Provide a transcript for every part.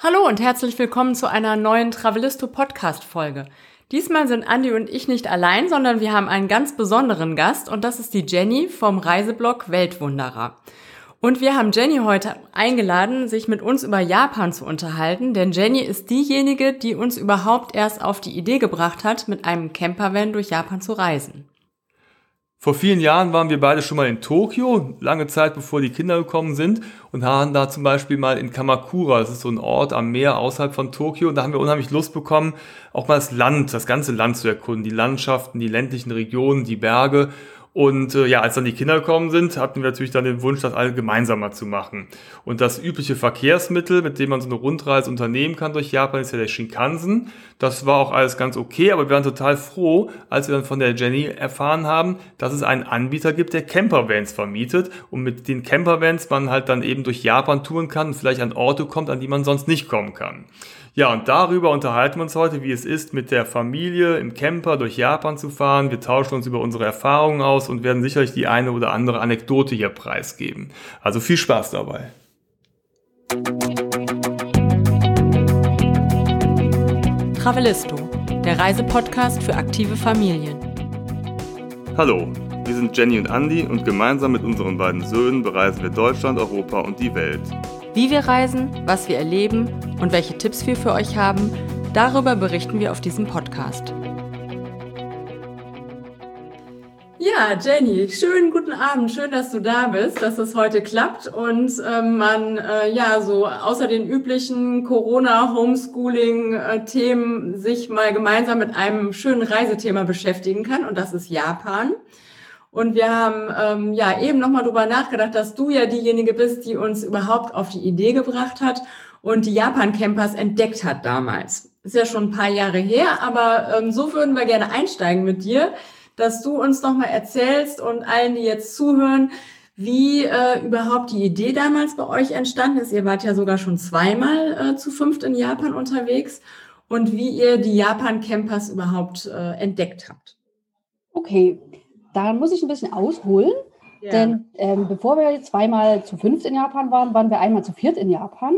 Hallo und herzlich willkommen zu einer neuen Travelisto Podcast Folge. Diesmal sind Andi und ich nicht allein, sondern wir haben einen ganz besonderen Gast und das ist die Jenny vom Reiseblog Weltwunderer. Und wir haben Jenny heute eingeladen, sich mit uns über Japan zu unterhalten, denn Jenny ist diejenige, die uns überhaupt erst auf die Idee gebracht hat, mit einem Campervan durch Japan zu reisen. Vor vielen Jahren waren wir beide schon mal in Tokio, lange Zeit bevor die Kinder gekommen sind und haben da zum Beispiel mal in Kamakura, das ist so ein Ort am Meer außerhalb von Tokio, und da haben wir unheimlich Lust bekommen, auch mal das Land, das ganze Land zu erkunden, die Landschaften, die ländlichen Regionen, die Berge und äh, ja, als dann die Kinder gekommen sind, hatten wir natürlich dann den Wunsch, das alle gemeinsamer zu machen. Und das übliche Verkehrsmittel, mit dem man so eine Rundreise unternehmen kann durch Japan, ist ja der Shinkansen. Das war auch alles ganz okay, aber wir waren total froh, als wir dann von der Jenny erfahren haben, dass es einen Anbieter gibt, der Campervans vermietet und mit den Campervans man halt dann eben durch Japan touren kann und vielleicht an Orte kommt, an die man sonst nicht kommen kann. Ja, und darüber unterhalten wir uns heute, wie es ist, mit der Familie im Camper durch Japan zu fahren. Wir tauschen uns über unsere Erfahrungen aus und werden sicherlich die eine oder andere Anekdote hier preisgeben. Also viel Spaß dabei. Travelisto, der Reisepodcast für aktive Familien. Hallo, wir sind Jenny und Andy und gemeinsam mit unseren beiden Söhnen bereisen wir Deutschland, Europa und die Welt. Wie wir reisen, was wir erleben und welche Tipps wir für euch haben, darüber berichten wir auf diesem Podcast. Ja, Jenny, schönen guten Abend. Schön, dass du da bist, dass es heute klappt und äh, man äh, ja so außer den üblichen Corona-Homeschooling-Themen sich mal gemeinsam mit einem schönen Reisethema beschäftigen kann und das ist Japan. Und wir haben ähm, ja eben nochmal drüber nachgedacht, dass du ja diejenige bist, die uns überhaupt auf die Idee gebracht hat und die Japan-Campers entdeckt hat damals. Ist ja schon ein paar Jahre her, aber ähm, so würden wir gerne einsteigen mit dir, dass du uns nochmal erzählst und allen, die jetzt zuhören, wie äh, überhaupt die Idee damals bei euch entstanden ist. Ihr wart ja sogar schon zweimal äh, zu fünft in Japan unterwegs und wie ihr die Japan-Campers überhaupt äh, entdeckt habt. Okay, da muss ich ein bisschen ausholen. Ja. Denn ähm, bevor wir zweimal zu fünft in Japan waren, waren wir einmal zu viert in Japan.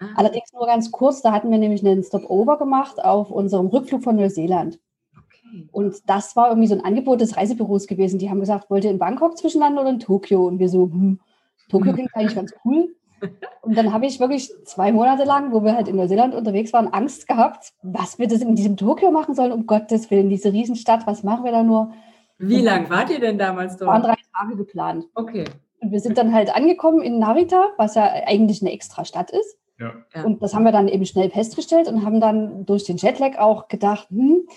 Ah. Allerdings nur ganz kurz, da hatten wir nämlich einen Stopover gemacht auf unserem Rückflug von Neuseeland. Okay. Und das war irgendwie so ein Angebot des Reisebüros gewesen. Die haben gesagt, wollt ihr in Bangkok zwischenlanden oder in Tokio? Und wir so, hm, Tokio klingt eigentlich ganz cool. Und dann habe ich wirklich zwei Monate lang, wo wir halt in Neuseeland unterwegs waren, Angst gehabt, was wir das in diesem Tokio machen sollen, um Gottes Willen, diese Riesenstadt, was machen wir da nur? Wie lang wart ihr denn damals dort? Waren drei Tage geplant. Okay. Und wir sind dann halt angekommen in Narita, was ja eigentlich eine extra Stadt ist. Ja. Und das haben wir dann eben schnell festgestellt und haben dann durch den Jetlag auch gedacht, hm,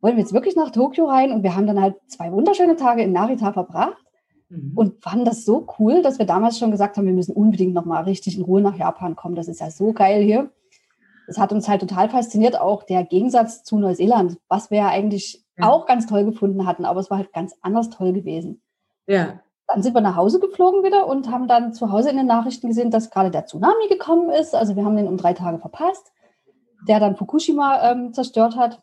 wollen wir jetzt wirklich nach Tokio rein? Und wir haben dann halt zwei wunderschöne Tage in Narita verbracht mhm. und fanden das so cool, dass wir damals schon gesagt haben, wir müssen unbedingt nochmal richtig in Ruhe nach Japan kommen. Das ist ja so geil hier. Das hat uns halt total fasziniert, auch der Gegensatz zu Neuseeland, was wir ja eigentlich ja. auch ganz toll gefunden hatten, aber es war halt ganz anders toll gewesen. Ja. Dann sind wir nach Hause geflogen wieder und haben dann zu Hause in den Nachrichten gesehen, dass gerade der Tsunami gekommen ist. Also wir haben den um drei Tage verpasst, der dann Fukushima ähm, zerstört hat.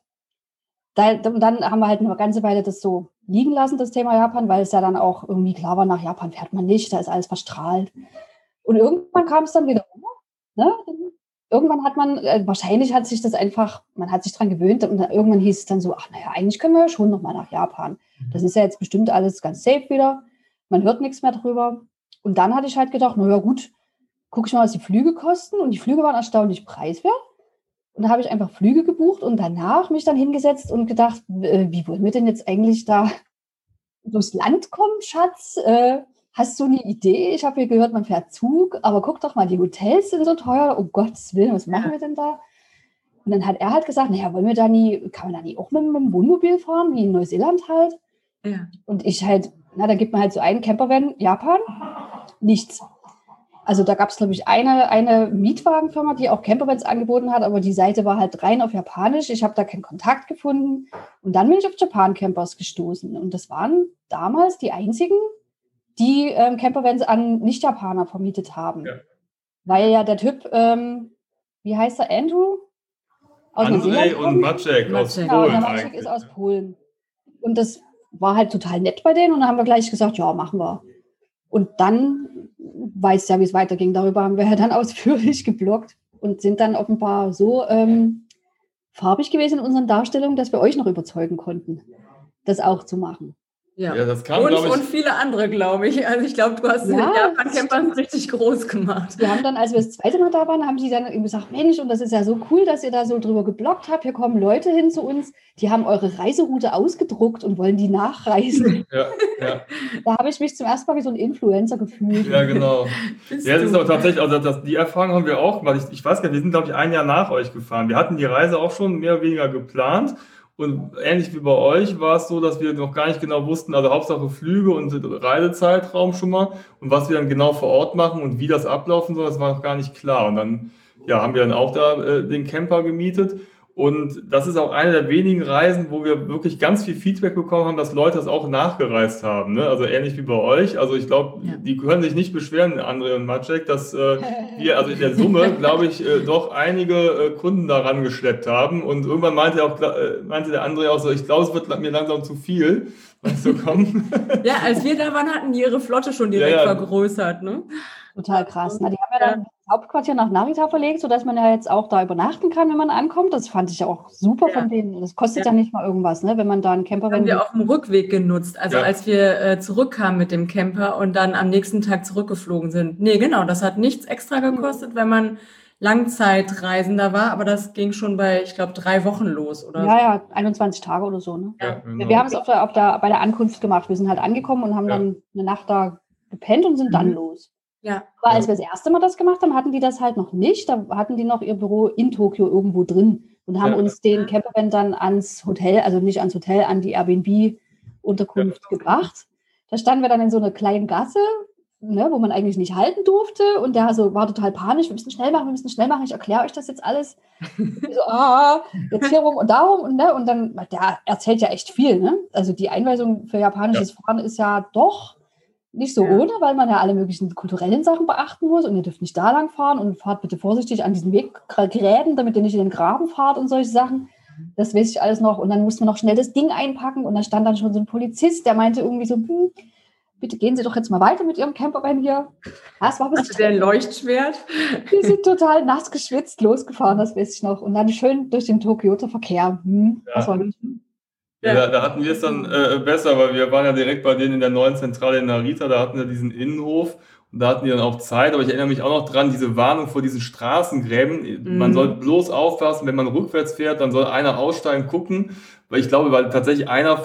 Da, und dann haben wir halt eine ganze Weile das so liegen lassen, das Thema Japan, weil es ja dann auch irgendwie klar war, nach Japan fährt man nicht, da ist alles verstrahlt. Und irgendwann kam es dann wieder um. Ne? Irgendwann hat man, äh, wahrscheinlich hat sich das einfach, man hat sich dran gewöhnt und irgendwann hieß es dann so, ach naja, eigentlich können wir ja schon nochmal nach Japan. Mhm. Das ist ja jetzt bestimmt alles ganz safe wieder. Man hört nichts mehr drüber. Und dann hatte ich halt gedacht, naja gut, gucke ich mal, was die Flüge kosten. Und die Flüge waren erstaunlich preiswert. Und da habe ich einfach Flüge gebucht und danach mich dann hingesetzt und gedacht, wie wollen wir denn jetzt eigentlich da durchs Land kommen, Schatz? Äh, hast du eine Idee? Ich habe hier gehört, man fährt Zug, aber guck doch mal, die Hotels sind so teuer. Oh Gottes Willen, was machen wir denn da? Und dann hat er halt gesagt, naja, wollen wir da nie, kann man da nie auch mit, mit dem Wohnmobil fahren, wie in Neuseeland halt? Ja. Und ich halt, na, da gibt man halt so einen Campervan, Japan, nichts. Also da gab es, glaube ich, eine, eine Mietwagenfirma, die auch Campervans angeboten hat, aber die Seite war halt rein auf Japanisch. Ich habe da keinen Kontakt gefunden. Und dann bin ich auf Japan Campers gestoßen. Und das waren damals die einzigen die ähm, Campervans an Nicht-Japaner vermietet haben. Ja. Weil ja der Typ, ähm, wie heißt er, Andrew? Aus Andrzej und Maciek aus Polen. Genau, der Maciek ist aus Polen. Und das war halt total nett bei denen und dann haben wir gleich gesagt, ja, machen wir. Und dann weiß ja, wie es weiterging. Darüber haben wir ja dann ausführlich geblockt. und sind dann offenbar so ähm, farbig gewesen in unseren Darstellungen, dass wir euch noch überzeugen konnten, das auch zu machen. Ja, ja das kam, und, ich, und viele andere, glaube ich. Also ich glaube, du hast ja, den Japan-Campern richtig groß gemacht. Wir haben dann, als wir das zweite Mal da waren, haben sie dann gesagt, Mensch, und das ist ja so cool, dass ihr da so drüber geblockt habt. Hier kommen Leute hin zu uns, die haben eure Reiseroute ausgedruckt und wollen die nachreisen. Ja, ja. Da habe ich mich zum ersten Mal wie so ein Influencer gefühlt. Ja, genau. ja, das ist auch tatsächlich, also das, die Erfahrung haben wir auch gemacht. Ich, ich weiß gar nicht, wir sind, glaube ich, ein Jahr nach euch gefahren. Wir hatten die Reise auch schon mehr oder weniger geplant und ähnlich wie bei euch war es so, dass wir noch gar nicht genau wussten, also Hauptsache Flüge und Reisezeitraum schon mal und was wir dann genau vor Ort machen und wie das ablaufen soll, das war noch gar nicht klar. Und dann ja, haben wir dann auch da äh, den Camper gemietet und das ist auch eine der wenigen Reisen, wo wir wirklich ganz viel Feedback bekommen haben, dass Leute das auch nachgereist haben. Ne? Also ähnlich wie bei euch. Also ich glaube, ja. die können sich nicht beschweren, André und Maciek, dass äh, wir also in der Summe, glaube ich, äh, doch einige äh, Kunden daran geschleppt haben. Und irgendwann meinte, auch, äh, meinte der André auch so, ich glaube, es wird mir langsam zu viel. Was so kommen. ja, als wir da waren, hatten die ihre Flotte schon direkt ja, ja. vergrößert. Ne? Total krass. Na, die haben ja dann Hauptquartier nach Narita verlegt, sodass man ja jetzt auch da übernachten kann, wenn man ankommt. Das fand ich auch super ja. von denen. Das kostet ja. ja. nicht mal irgendwas, ne? wenn man da einen Camper... Haben wir auf dem Rückweg genutzt, also ja. als wir äh, zurückkamen mit dem Camper und dann am nächsten Tag zurückgeflogen sind. Nee, genau, das hat nichts extra gekostet, wenn man Langzeitreisender war, aber das ging schon bei, ich glaube, drei Wochen los, oder? Ja, ja, 21 Tage oder so. Ne? Ja, genau. Wir haben es auf der, auf der, bei der Ankunft gemacht. Wir sind halt angekommen und haben dann eine Nacht da gepennt und sind mhm. dann los. Ja. Aber als wir das erste Mal das gemacht haben, hatten die das halt noch nicht. Da hatten die noch ihr Büro in Tokio irgendwo drin und haben ja. uns den Campervan dann ans Hotel, also nicht ans Hotel, an die Airbnb-Unterkunft ja. gebracht. Da standen wir dann in so einer kleinen Gasse, ne, wo man eigentlich nicht halten durfte. Und der so, war total panisch, wir müssen schnell machen, wir müssen schnell machen, ich erkläre euch das jetzt alles. so, ah, jetzt hier rum und darum. Und, ne, und dann, der erzählt ja echt viel. Ne? Also die Einweisung für japanisches ja. Fahren ist ja doch nicht so ja. ohne, weil man ja alle möglichen kulturellen Sachen beachten muss und ihr dürft nicht da lang fahren und fahrt bitte vorsichtig an diesen Weggräben, damit ihr nicht in den Graben fahrt und solche Sachen. Das weiß ich alles noch. Und dann musste man noch schnell das Ding einpacken und da stand dann schon so ein Polizist, der meinte irgendwie so, hm, bitte gehen Sie doch jetzt mal weiter mit Ihrem Campervan hier. Das war Hatte der Leuchtschwert? Wir sind total nass geschwitzt losgefahren, das weiß ich noch. Und dann schön durch den Tokioter-Verkehr. Hm, ja. Das war. Ja, da, da, hatten wir es dann äh, besser, weil wir waren ja direkt bei denen in der neuen Zentrale in Narita, da hatten wir diesen Innenhof und da hatten die dann auch Zeit, aber ich erinnere mich auch noch dran, diese Warnung vor diesen Straßengräben. Mhm. Man soll bloß aufpassen, wenn man rückwärts fährt, dann soll einer aussteigen, gucken, weil ich glaube, weil tatsächlich einer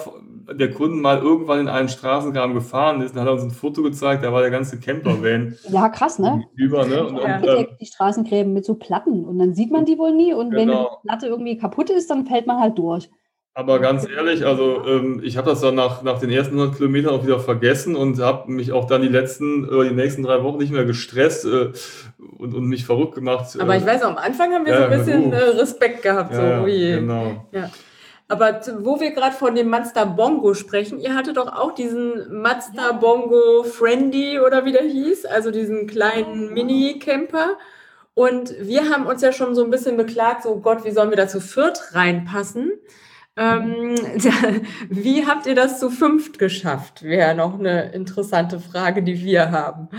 der Kunden mal irgendwann in einen Straßengraben gefahren ist, dann hat er uns ein Foto gezeigt, da war der ganze Campervan. Ja, krass, ne? Über, ne? Und, ja. und, ähm, die Straßengräben mit so Platten und dann sieht man die wohl nie und genau. wenn die Platte irgendwie kaputt ist, dann fällt man halt durch. Aber ganz ehrlich, also ähm, ich habe das dann nach, nach den ersten 100 Kilometern auch wieder vergessen und habe mich auch dann die letzten, äh, die nächsten drei Wochen nicht mehr gestresst äh, und, und mich verrückt gemacht. Aber ich weiß, am Anfang haben wir ja, so ein bisschen uh, Respekt gehabt. So, ja, genau. Ja. Aber wo wir gerade von dem Mazda Bongo sprechen, ihr hattet doch auch diesen Mazda Bongo Friendly oder wie der hieß, also diesen kleinen Mini-Camper. Und wir haben uns ja schon so ein bisschen beklagt, so Gott, wie sollen wir da zu viert reinpassen? Ähm, ja, wie habt ihr das zu fünft geschafft? Wäre noch eine interessante Frage, die wir haben.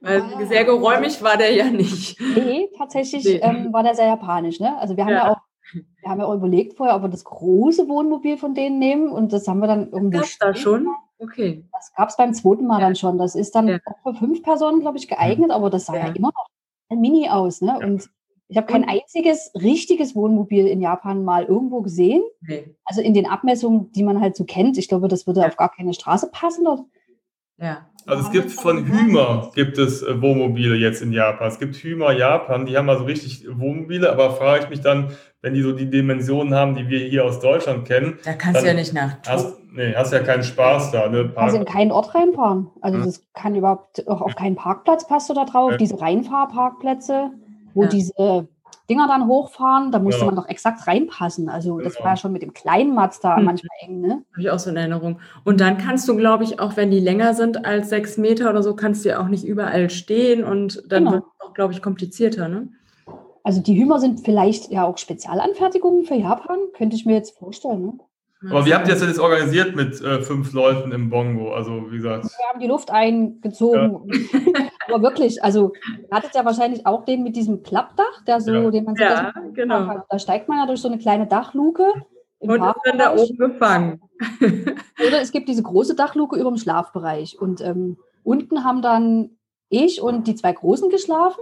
Weil ah, sehr geräumig war der ja nicht. Nee, tatsächlich nee. Ähm, war der sehr japanisch. Ne? Also wir haben ja. ja. auch, wir haben ja auch überlegt vorher, ob wir das große Wohnmobil von denen nehmen und das haben wir dann irgendwie. Gab da schon? Okay. Das gab es beim zweiten Mal ja. dann schon. Das ist dann ja. für fünf Personen, glaube ich, geeignet, aber das sah ja, immer noch ein Mini aus. Ne? Und ich habe kein einziges richtiges Wohnmobil in Japan mal irgendwo gesehen. Nee. Also in den Abmessungen, die man halt so kennt. Ich glaube, das würde ja. auf gar keine Straße passen dort. Ja. Also es gibt von Hymer gibt es äh, Wohnmobile jetzt in Japan. Es gibt Hymer Japan, die haben also richtig Wohnmobile, aber frage ich mich dann, wenn die so die Dimensionen haben, die wir hier aus Deutschland kennen. Da kannst du ja nicht nach. Hast, nee, hast ja keinen Spaß da. Ne? Park also in keinen Ort reinfahren. Also hm. das kann überhaupt auch auf keinen Parkplatz passt du da drauf. Ja. Diese Reinfahrparkplätze wo ja. diese Dinger dann hochfahren, da musste ja. man doch exakt reinpassen. Also das genau. war ja schon mit dem kleinen Mazda hm. manchmal eng, ne? Habe ich auch so in Erinnerung. Und dann kannst du, glaube ich, auch wenn die länger sind als sechs Meter oder so, kannst du ja auch nicht überall stehen und dann genau. wird es auch, glaube ich, komplizierter, ne? Also die Hümer sind vielleicht ja auch Spezialanfertigungen für Japan, könnte ich mir jetzt vorstellen, ne? Aber wie habt ihr das jetzt organisiert mit äh, fünf Leuten im Bongo? Also, wie gesagt. Wir haben die Luft eingezogen. Ja. aber wirklich, also ihr hattet ja wahrscheinlich auch den mit diesem Klappdach, der so, Ja. den man sich Ja, genau. kann. Da steigt man ja durch so eine kleine Dachluke. im Und ist dann da oben gefangen. Oder es gibt diese große Dachluke über dem Schlafbereich. Und ähm, unten haben dann ich und die zwei Großen geschlafen.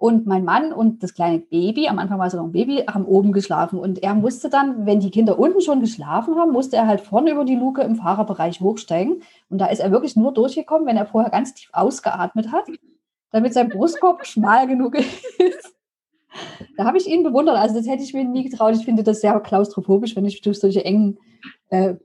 Und mein Mann und das kleine Baby, am Anfang war es noch ein Baby, haben oben geschlafen. Und er musste dann, wenn die Kinder unten schon geschlafen haben, musste er halt vorne über die Luke im Fahrerbereich hochsteigen. Und da ist er wirklich nur durchgekommen, wenn er vorher ganz tief ausgeatmet hat, damit sein Brustkorb schmal genug ist. Da habe ich ihn bewundert. Also das hätte ich mir nie getraut. Ich finde das sehr klaustrophobisch, wenn ich durch solche engen äh,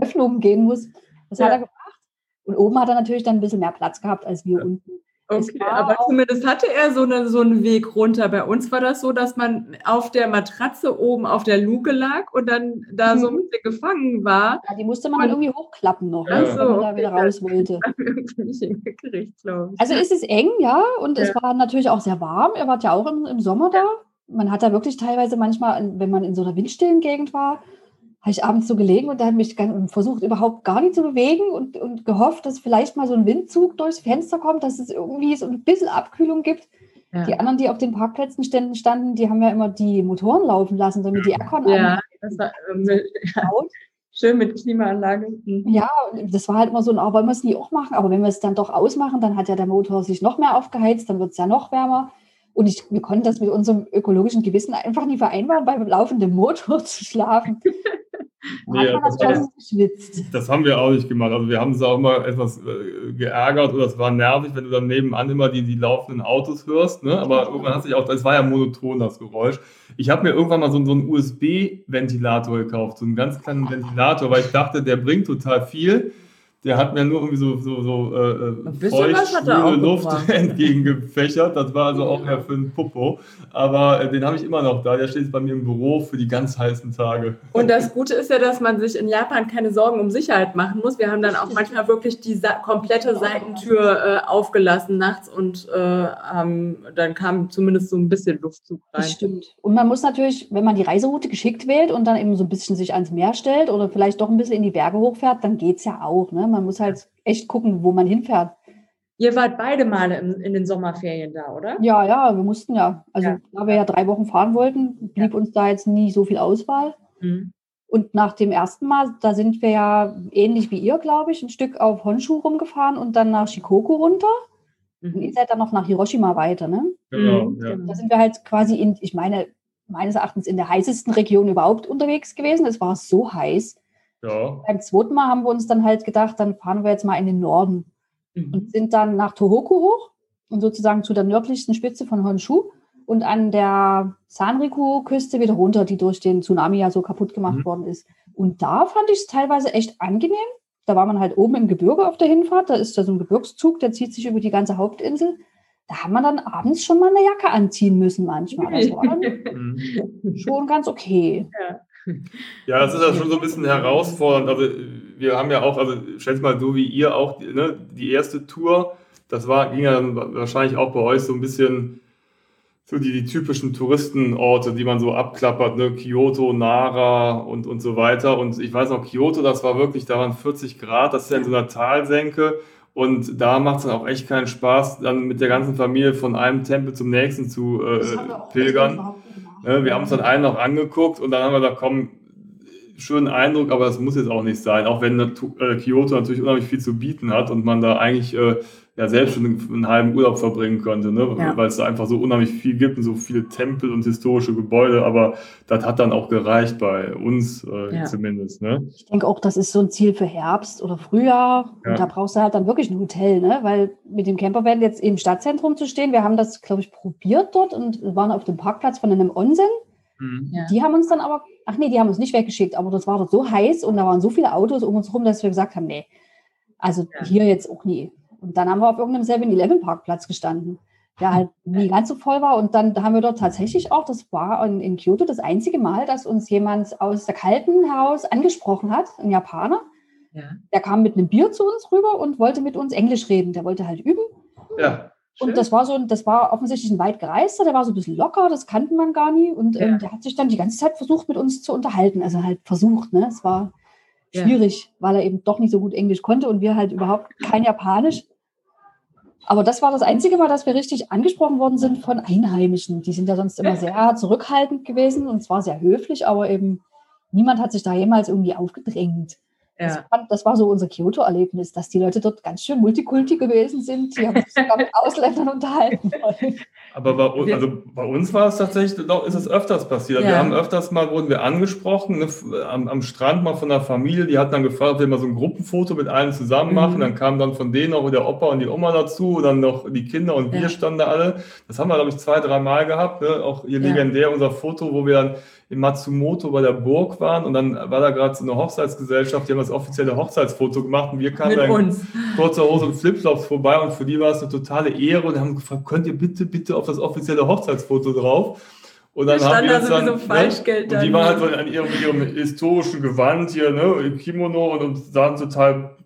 Öffnungen gehen muss. Das hat Ja. er gemacht. Und oben hat er natürlich dann ein bisschen mehr Platz gehabt als wir unten. Es Okay, war aber zumindest hatte er so, eine, so einen Weg runter. Bei uns war das so, dass man auf der Matratze oben auf der Luke lag und dann da so ein Mhm. bisschen gefangen war. Ja, die musste man dann irgendwie hochklappen noch, Ach ne, so, wenn man da wieder ja. raus wollte. Also es ist eng, ja, und es Ja. war natürlich auch sehr warm. Ihr wart ja auch im, im Sommer da. Man hat da wirklich teilweise manchmal, wenn man in so einer windstillen Gegend war, habe ich abends so gelegen und da mich ganz, versucht, überhaupt gar nicht zu bewegen und, und gehofft, dass vielleicht mal so ein Windzug durchs Fenster kommt, dass es irgendwie so ein bisschen Abkühlung gibt. Ja. Die anderen, die auf den Parkplätzen ständen, standen, die haben ja immer die Motoren laufen lassen, damit die Aircon ja, das war ähm, ja, schön mit Klimaanlage. Mhm. Ja, das war halt immer so, ein, ah, wollen wir es nie auch machen? Aber wenn wir es dann doch ausmachen, dann hat ja der Motor sich noch mehr aufgeheizt, dann wird es ja noch wärmer. Und ich, wir konnten das mit unserem ökologischen Gewissen einfach nie vereinbaren, beim laufenden Motor zu schlafen. Nee, das geschwitzt. Das haben wir auch nicht gemacht. Also wir haben uns auch immer etwas äh, geärgert oder es war nervig, wenn du dann nebenan immer die, die laufenden Autos hörst. Ne? Aber irgendwann hat sich auch, das war ja monoton, das Geräusch. Ich habe mir irgendwann mal so, so einen USB-Ventilator gekauft, so einen ganz kleinen Ventilator, weil ich dachte, der bringt total viel. Der hat mir nur irgendwie so, so, so äh, schwüle auch Luft entgegengefächert. Das war also auch eher für einen Popo. Aber äh, den habe ich immer noch da. Der steht jetzt bei mir im Büro für die ganz heißen Tage. Und das Gute ist ja, dass man sich in Japan keine Sorgen um Sicherheit machen muss. Wir haben dann auch manchmal wirklich die Sa komplette Seitentür äh, aufgelassen nachts und äh, haben, dann kam zumindest so ein bisschen Luftzug rein. Das stimmt. Und man muss natürlich, wenn man die Reiseroute geschickt wählt und dann eben so ein bisschen sich ans Meer stellt oder vielleicht doch ein bisschen in die Berge hochfährt, dann geht es ja auch. Ne? Man muss halt echt gucken, wo man hinfährt. Ihr wart beide Male in, in den Sommerferien da, oder? Ja, ja, wir mussten ja. Also, Ja. da wir ja drei Wochen fahren wollten, blieb uns da jetzt nie so viel Auswahl. Mhm. Und nach dem ersten Mal, da sind wir ja ähnlich wie ihr, glaube ich, ein Stück auf Honshu rumgefahren und dann nach Shikoku runter. Und ihr Mhm. seid dann noch nach Hiroshima weiter, ne? Genau. Mhm, Ja. genau. Da sind wir halt quasi in, ich meine, meines Erachtens in der heißesten Region überhaupt unterwegs gewesen. Es war so heiß. Ja. Beim zweiten Mal haben wir uns dann halt gedacht, dann fahren wir jetzt mal in den Norden Mhm. und sind dann nach Tohoku hoch und sozusagen zu der nördlichsten Spitze von Honshu und an der Sanriku-Küste wieder runter, die durch den Tsunami ja so kaputt gemacht Mhm. worden ist. Und da fand ich es teilweise echt angenehm. Da war man halt oben im Gebirge auf der Hinfahrt, da ist ja so ein Gebirgszug, der zieht sich über die ganze Hauptinsel. Da hat man dann abends schon mal eine Jacke anziehen müssen manchmal. Das war dann Mhm. schon ganz okay. Ja, das ist ja schon so ein bisschen herausfordernd. Also wir haben ja auch, also stellt mal so wie ihr auch, ne, die erste Tour, das war, ging ja dann wahrscheinlich auch bei euch so ein bisschen so die, die typischen Touristenorte, die man so abklappert, ne, Kyoto, Nara und, und so weiter. Und ich weiß noch, Kyoto, das war wirklich, da waren 40 Grad, das ist ja in so einer Talsenke. Und da macht es dann auch echt keinen Spaß, dann mit der ganzen Familie von einem Tempel zum nächsten zu äh, pilgern. Ne, wir haben uns dann einen noch angeguckt und dann haben wir gesagt, komm, schönen Eindruck, aber das muss jetzt auch nicht sein, auch wenn äh, Kyoto natürlich unheimlich viel zu bieten hat und man da eigentlich äh, ja selbst schon einen, einen halben Urlaub verbringen könnte, ne? Ja. weil es da einfach so unheimlich viel gibt und so viele Tempel und historische Gebäude, aber das hat dann auch gereicht bei uns äh, Ja. zumindest. Ne? Ich denke auch, das ist so ein Ziel für Herbst oder Frühjahr. Ja. Und da brauchst du halt dann wirklich ein Hotel, ne? Weil mit dem Campervan jetzt im Stadtzentrum zu stehen, wir haben das, glaube ich, probiert dort und waren auf dem Parkplatz von einem Onsen. Ja. Die haben uns dann aber, ach nee, die haben uns nicht weggeschickt, aber das war dort so heiß und da waren so viele Autos um uns rum, dass wir gesagt haben, nee, also Ja. hier jetzt auch nie. Und dann haben wir auf irgendeinem 7-Eleven-Parkplatz gestanden, der halt nie ganz so voll war. Und dann haben wir dort tatsächlich auch, das war in, in Kyoto das einzige Mal, dass uns jemand aus der Kalten heraus angesprochen hat, ein Japaner. Ja. Der kam mit einem Bier zu uns rüber und wollte mit uns Englisch reden. Der wollte halt üben. Ja. Schön. Und das war so, das war offensichtlich ein weit gereister, der war so ein bisschen locker, das kannten man gar nie. Und Ja. ähm, der hat sich dann die ganze Zeit versucht, mit uns zu unterhalten. Also halt versucht, ne? Es war. Schwierig, weil er eben doch nicht so gut Englisch konnte und wir halt überhaupt kein Japanisch. Aber das war das einzige Mal, dass wir richtig angesprochen worden sind von Einheimischen. Die sind ja sonst immer sehr zurückhaltend gewesen und zwar sehr höflich, aber eben niemand hat sich da jemals irgendwie aufgedrängt. Ja. Das, fand, das, war so unser Kyoto-Erlebnis, dass die Leute dort ganz schön Multikulti gewesen sind. Die haben sich sogar mit Ausländern unterhalten wollen. Aber bei, also bei, uns war es tatsächlich, doch ist es öfters passiert. Ja. Wir haben öfters mal, wurden wir angesprochen, ne, am, am, Strand mal von einer Familie, die hat dann gefragt, ob wir mal so ein Gruppenfoto mit allen zusammen machen. Mhm. Dann kam dann von denen auch der Opa und die Oma dazu, und dann noch die Kinder und wir standen da alle. Das haben wir, glaube ich, zwei, drei Mal gehabt. Ne? Auch hier legendär unser Foto, wo wir dann in Matsumoto bei der Burg waren und dann war da gerade so eine Hochzeitsgesellschaft, die haben das offizielle Hochzeitsfoto gemacht und wir kamen Mit dann uns. kurzer Hose und Flipflops vorbei und für die war es eine totale Ehre und haben gefragt, könnt ihr bitte, bitte auf das offizielle Hochzeitsfoto drauf? Und dann haben wir dann, so Falschgeld ne, und die waren halt an ihrem, ihrem historischen Gewand hier, ne, Kimono und, und sahen total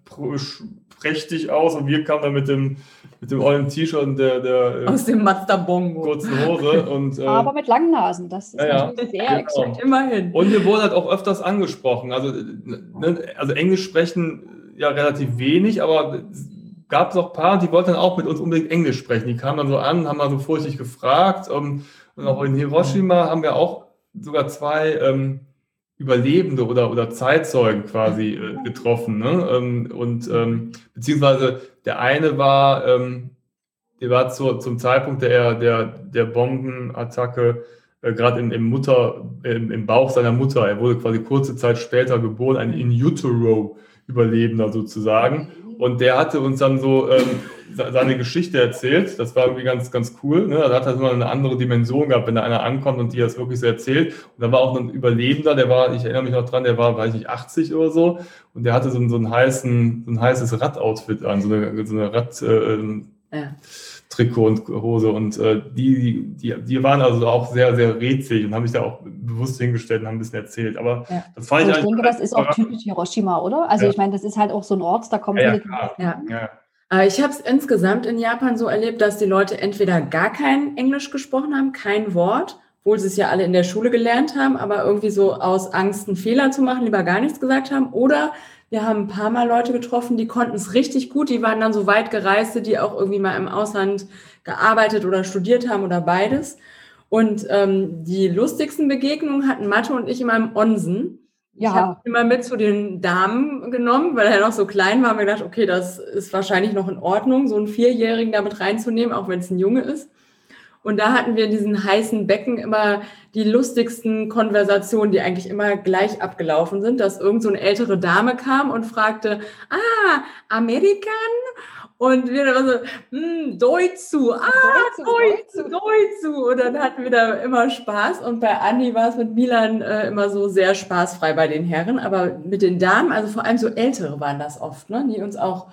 prächtig aus und wir kamen dann mit dem mit dem ollen T-Shirt und der, der äh, aus dem Mazda Bongo kurzen Hose und äh, aber mit langen Nasen, das ist ja, ja. sehr genau. exakt. Immerhin. Und wir wurden halt auch öfters angesprochen, also ne, also Englisch sprechen ja relativ wenig, aber gab es auch paar, die wollten dann auch mit uns unbedingt Englisch sprechen. Die kamen dann so an, haben mal so furchtlich gefragt um, ähm, und auch in Hiroshima haben wir auch sogar zwei ähm, Überlebende oder, oder Zeitzeugen quasi äh, getroffen. Ne? Ähm, und ähm, beziehungsweise der eine war, ähm, der war zu, zum Zeitpunkt der, der, der Bombenattacke äh, gerade im, im Mutter, im, im Bauch seiner Mutter. Er wurde quasi kurze Zeit später geboren, ein In Utero Überlebender sozusagen. Und der hatte uns dann so ähm, seine Geschichte erzählt. Das war irgendwie ganz, ganz cool. Ne? Da hat er immer eine andere Dimension gehabt, wenn da einer ankommt und die das wirklich so erzählt. Und da war auch ein Überlebender, der war, ich erinnere mich noch dran, der war, weiß ich, 80 oder so. Und der hatte so, so, einen heißen, so ein heißes Radoutfit an, so eine, so eine Rad, äh, ja. Trikot und Hose und äh, die, die, die waren also auch sehr, sehr rätselig und haben sich da auch bewusst hingestellt und haben ein bisschen erzählt. Aber ja. das fand ich, ich denke, das ist auch typisch Hiroshima, oder? Also ja. ich meine, das ist halt auch so ein Ort, da kommen ja, viele. Äh, ich habe es insgesamt in Japan so erlebt, dass die Leute entweder gar kein Englisch gesprochen haben, kein Wort, obwohl sie es ja alle in der Schule gelernt haben, aber irgendwie so aus Angst, einen Fehler zu machen, lieber gar nichts gesagt haben. Oder wir haben ein paar Mal Leute getroffen, die konnten es richtig gut. Die waren dann so weit gereiste, die auch irgendwie mal im Ausland gearbeitet oder studiert haben oder beides. Und ähm, die lustigsten Begegnungen hatten Mathe und ich immer im Onsen. Ja. Ich habe immer mit zu den Damen genommen, weil er noch so klein war. Haben wir gedacht, okay, das ist wahrscheinlich noch in Ordnung, so einen Vierjährigen damit reinzunehmen, auch wenn es ein Junge ist. Und da hatten wir in diesen heißen Becken immer die lustigsten Konversationen, die eigentlich immer gleich abgelaufen sind, dass irgend so eine ältere Dame kam und fragte, ah, Amerikan? Und wir dann so, hm, Deutschu, ah, Deutschu, Deutschu. Und dann hatten wir da immer Spaß. Und bei Andi war es mit Milan äh, immer so sehr spaßfrei bei den Herren. Aber mit den Damen, also vor allem so Ältere waren das oft, ne, die uns auch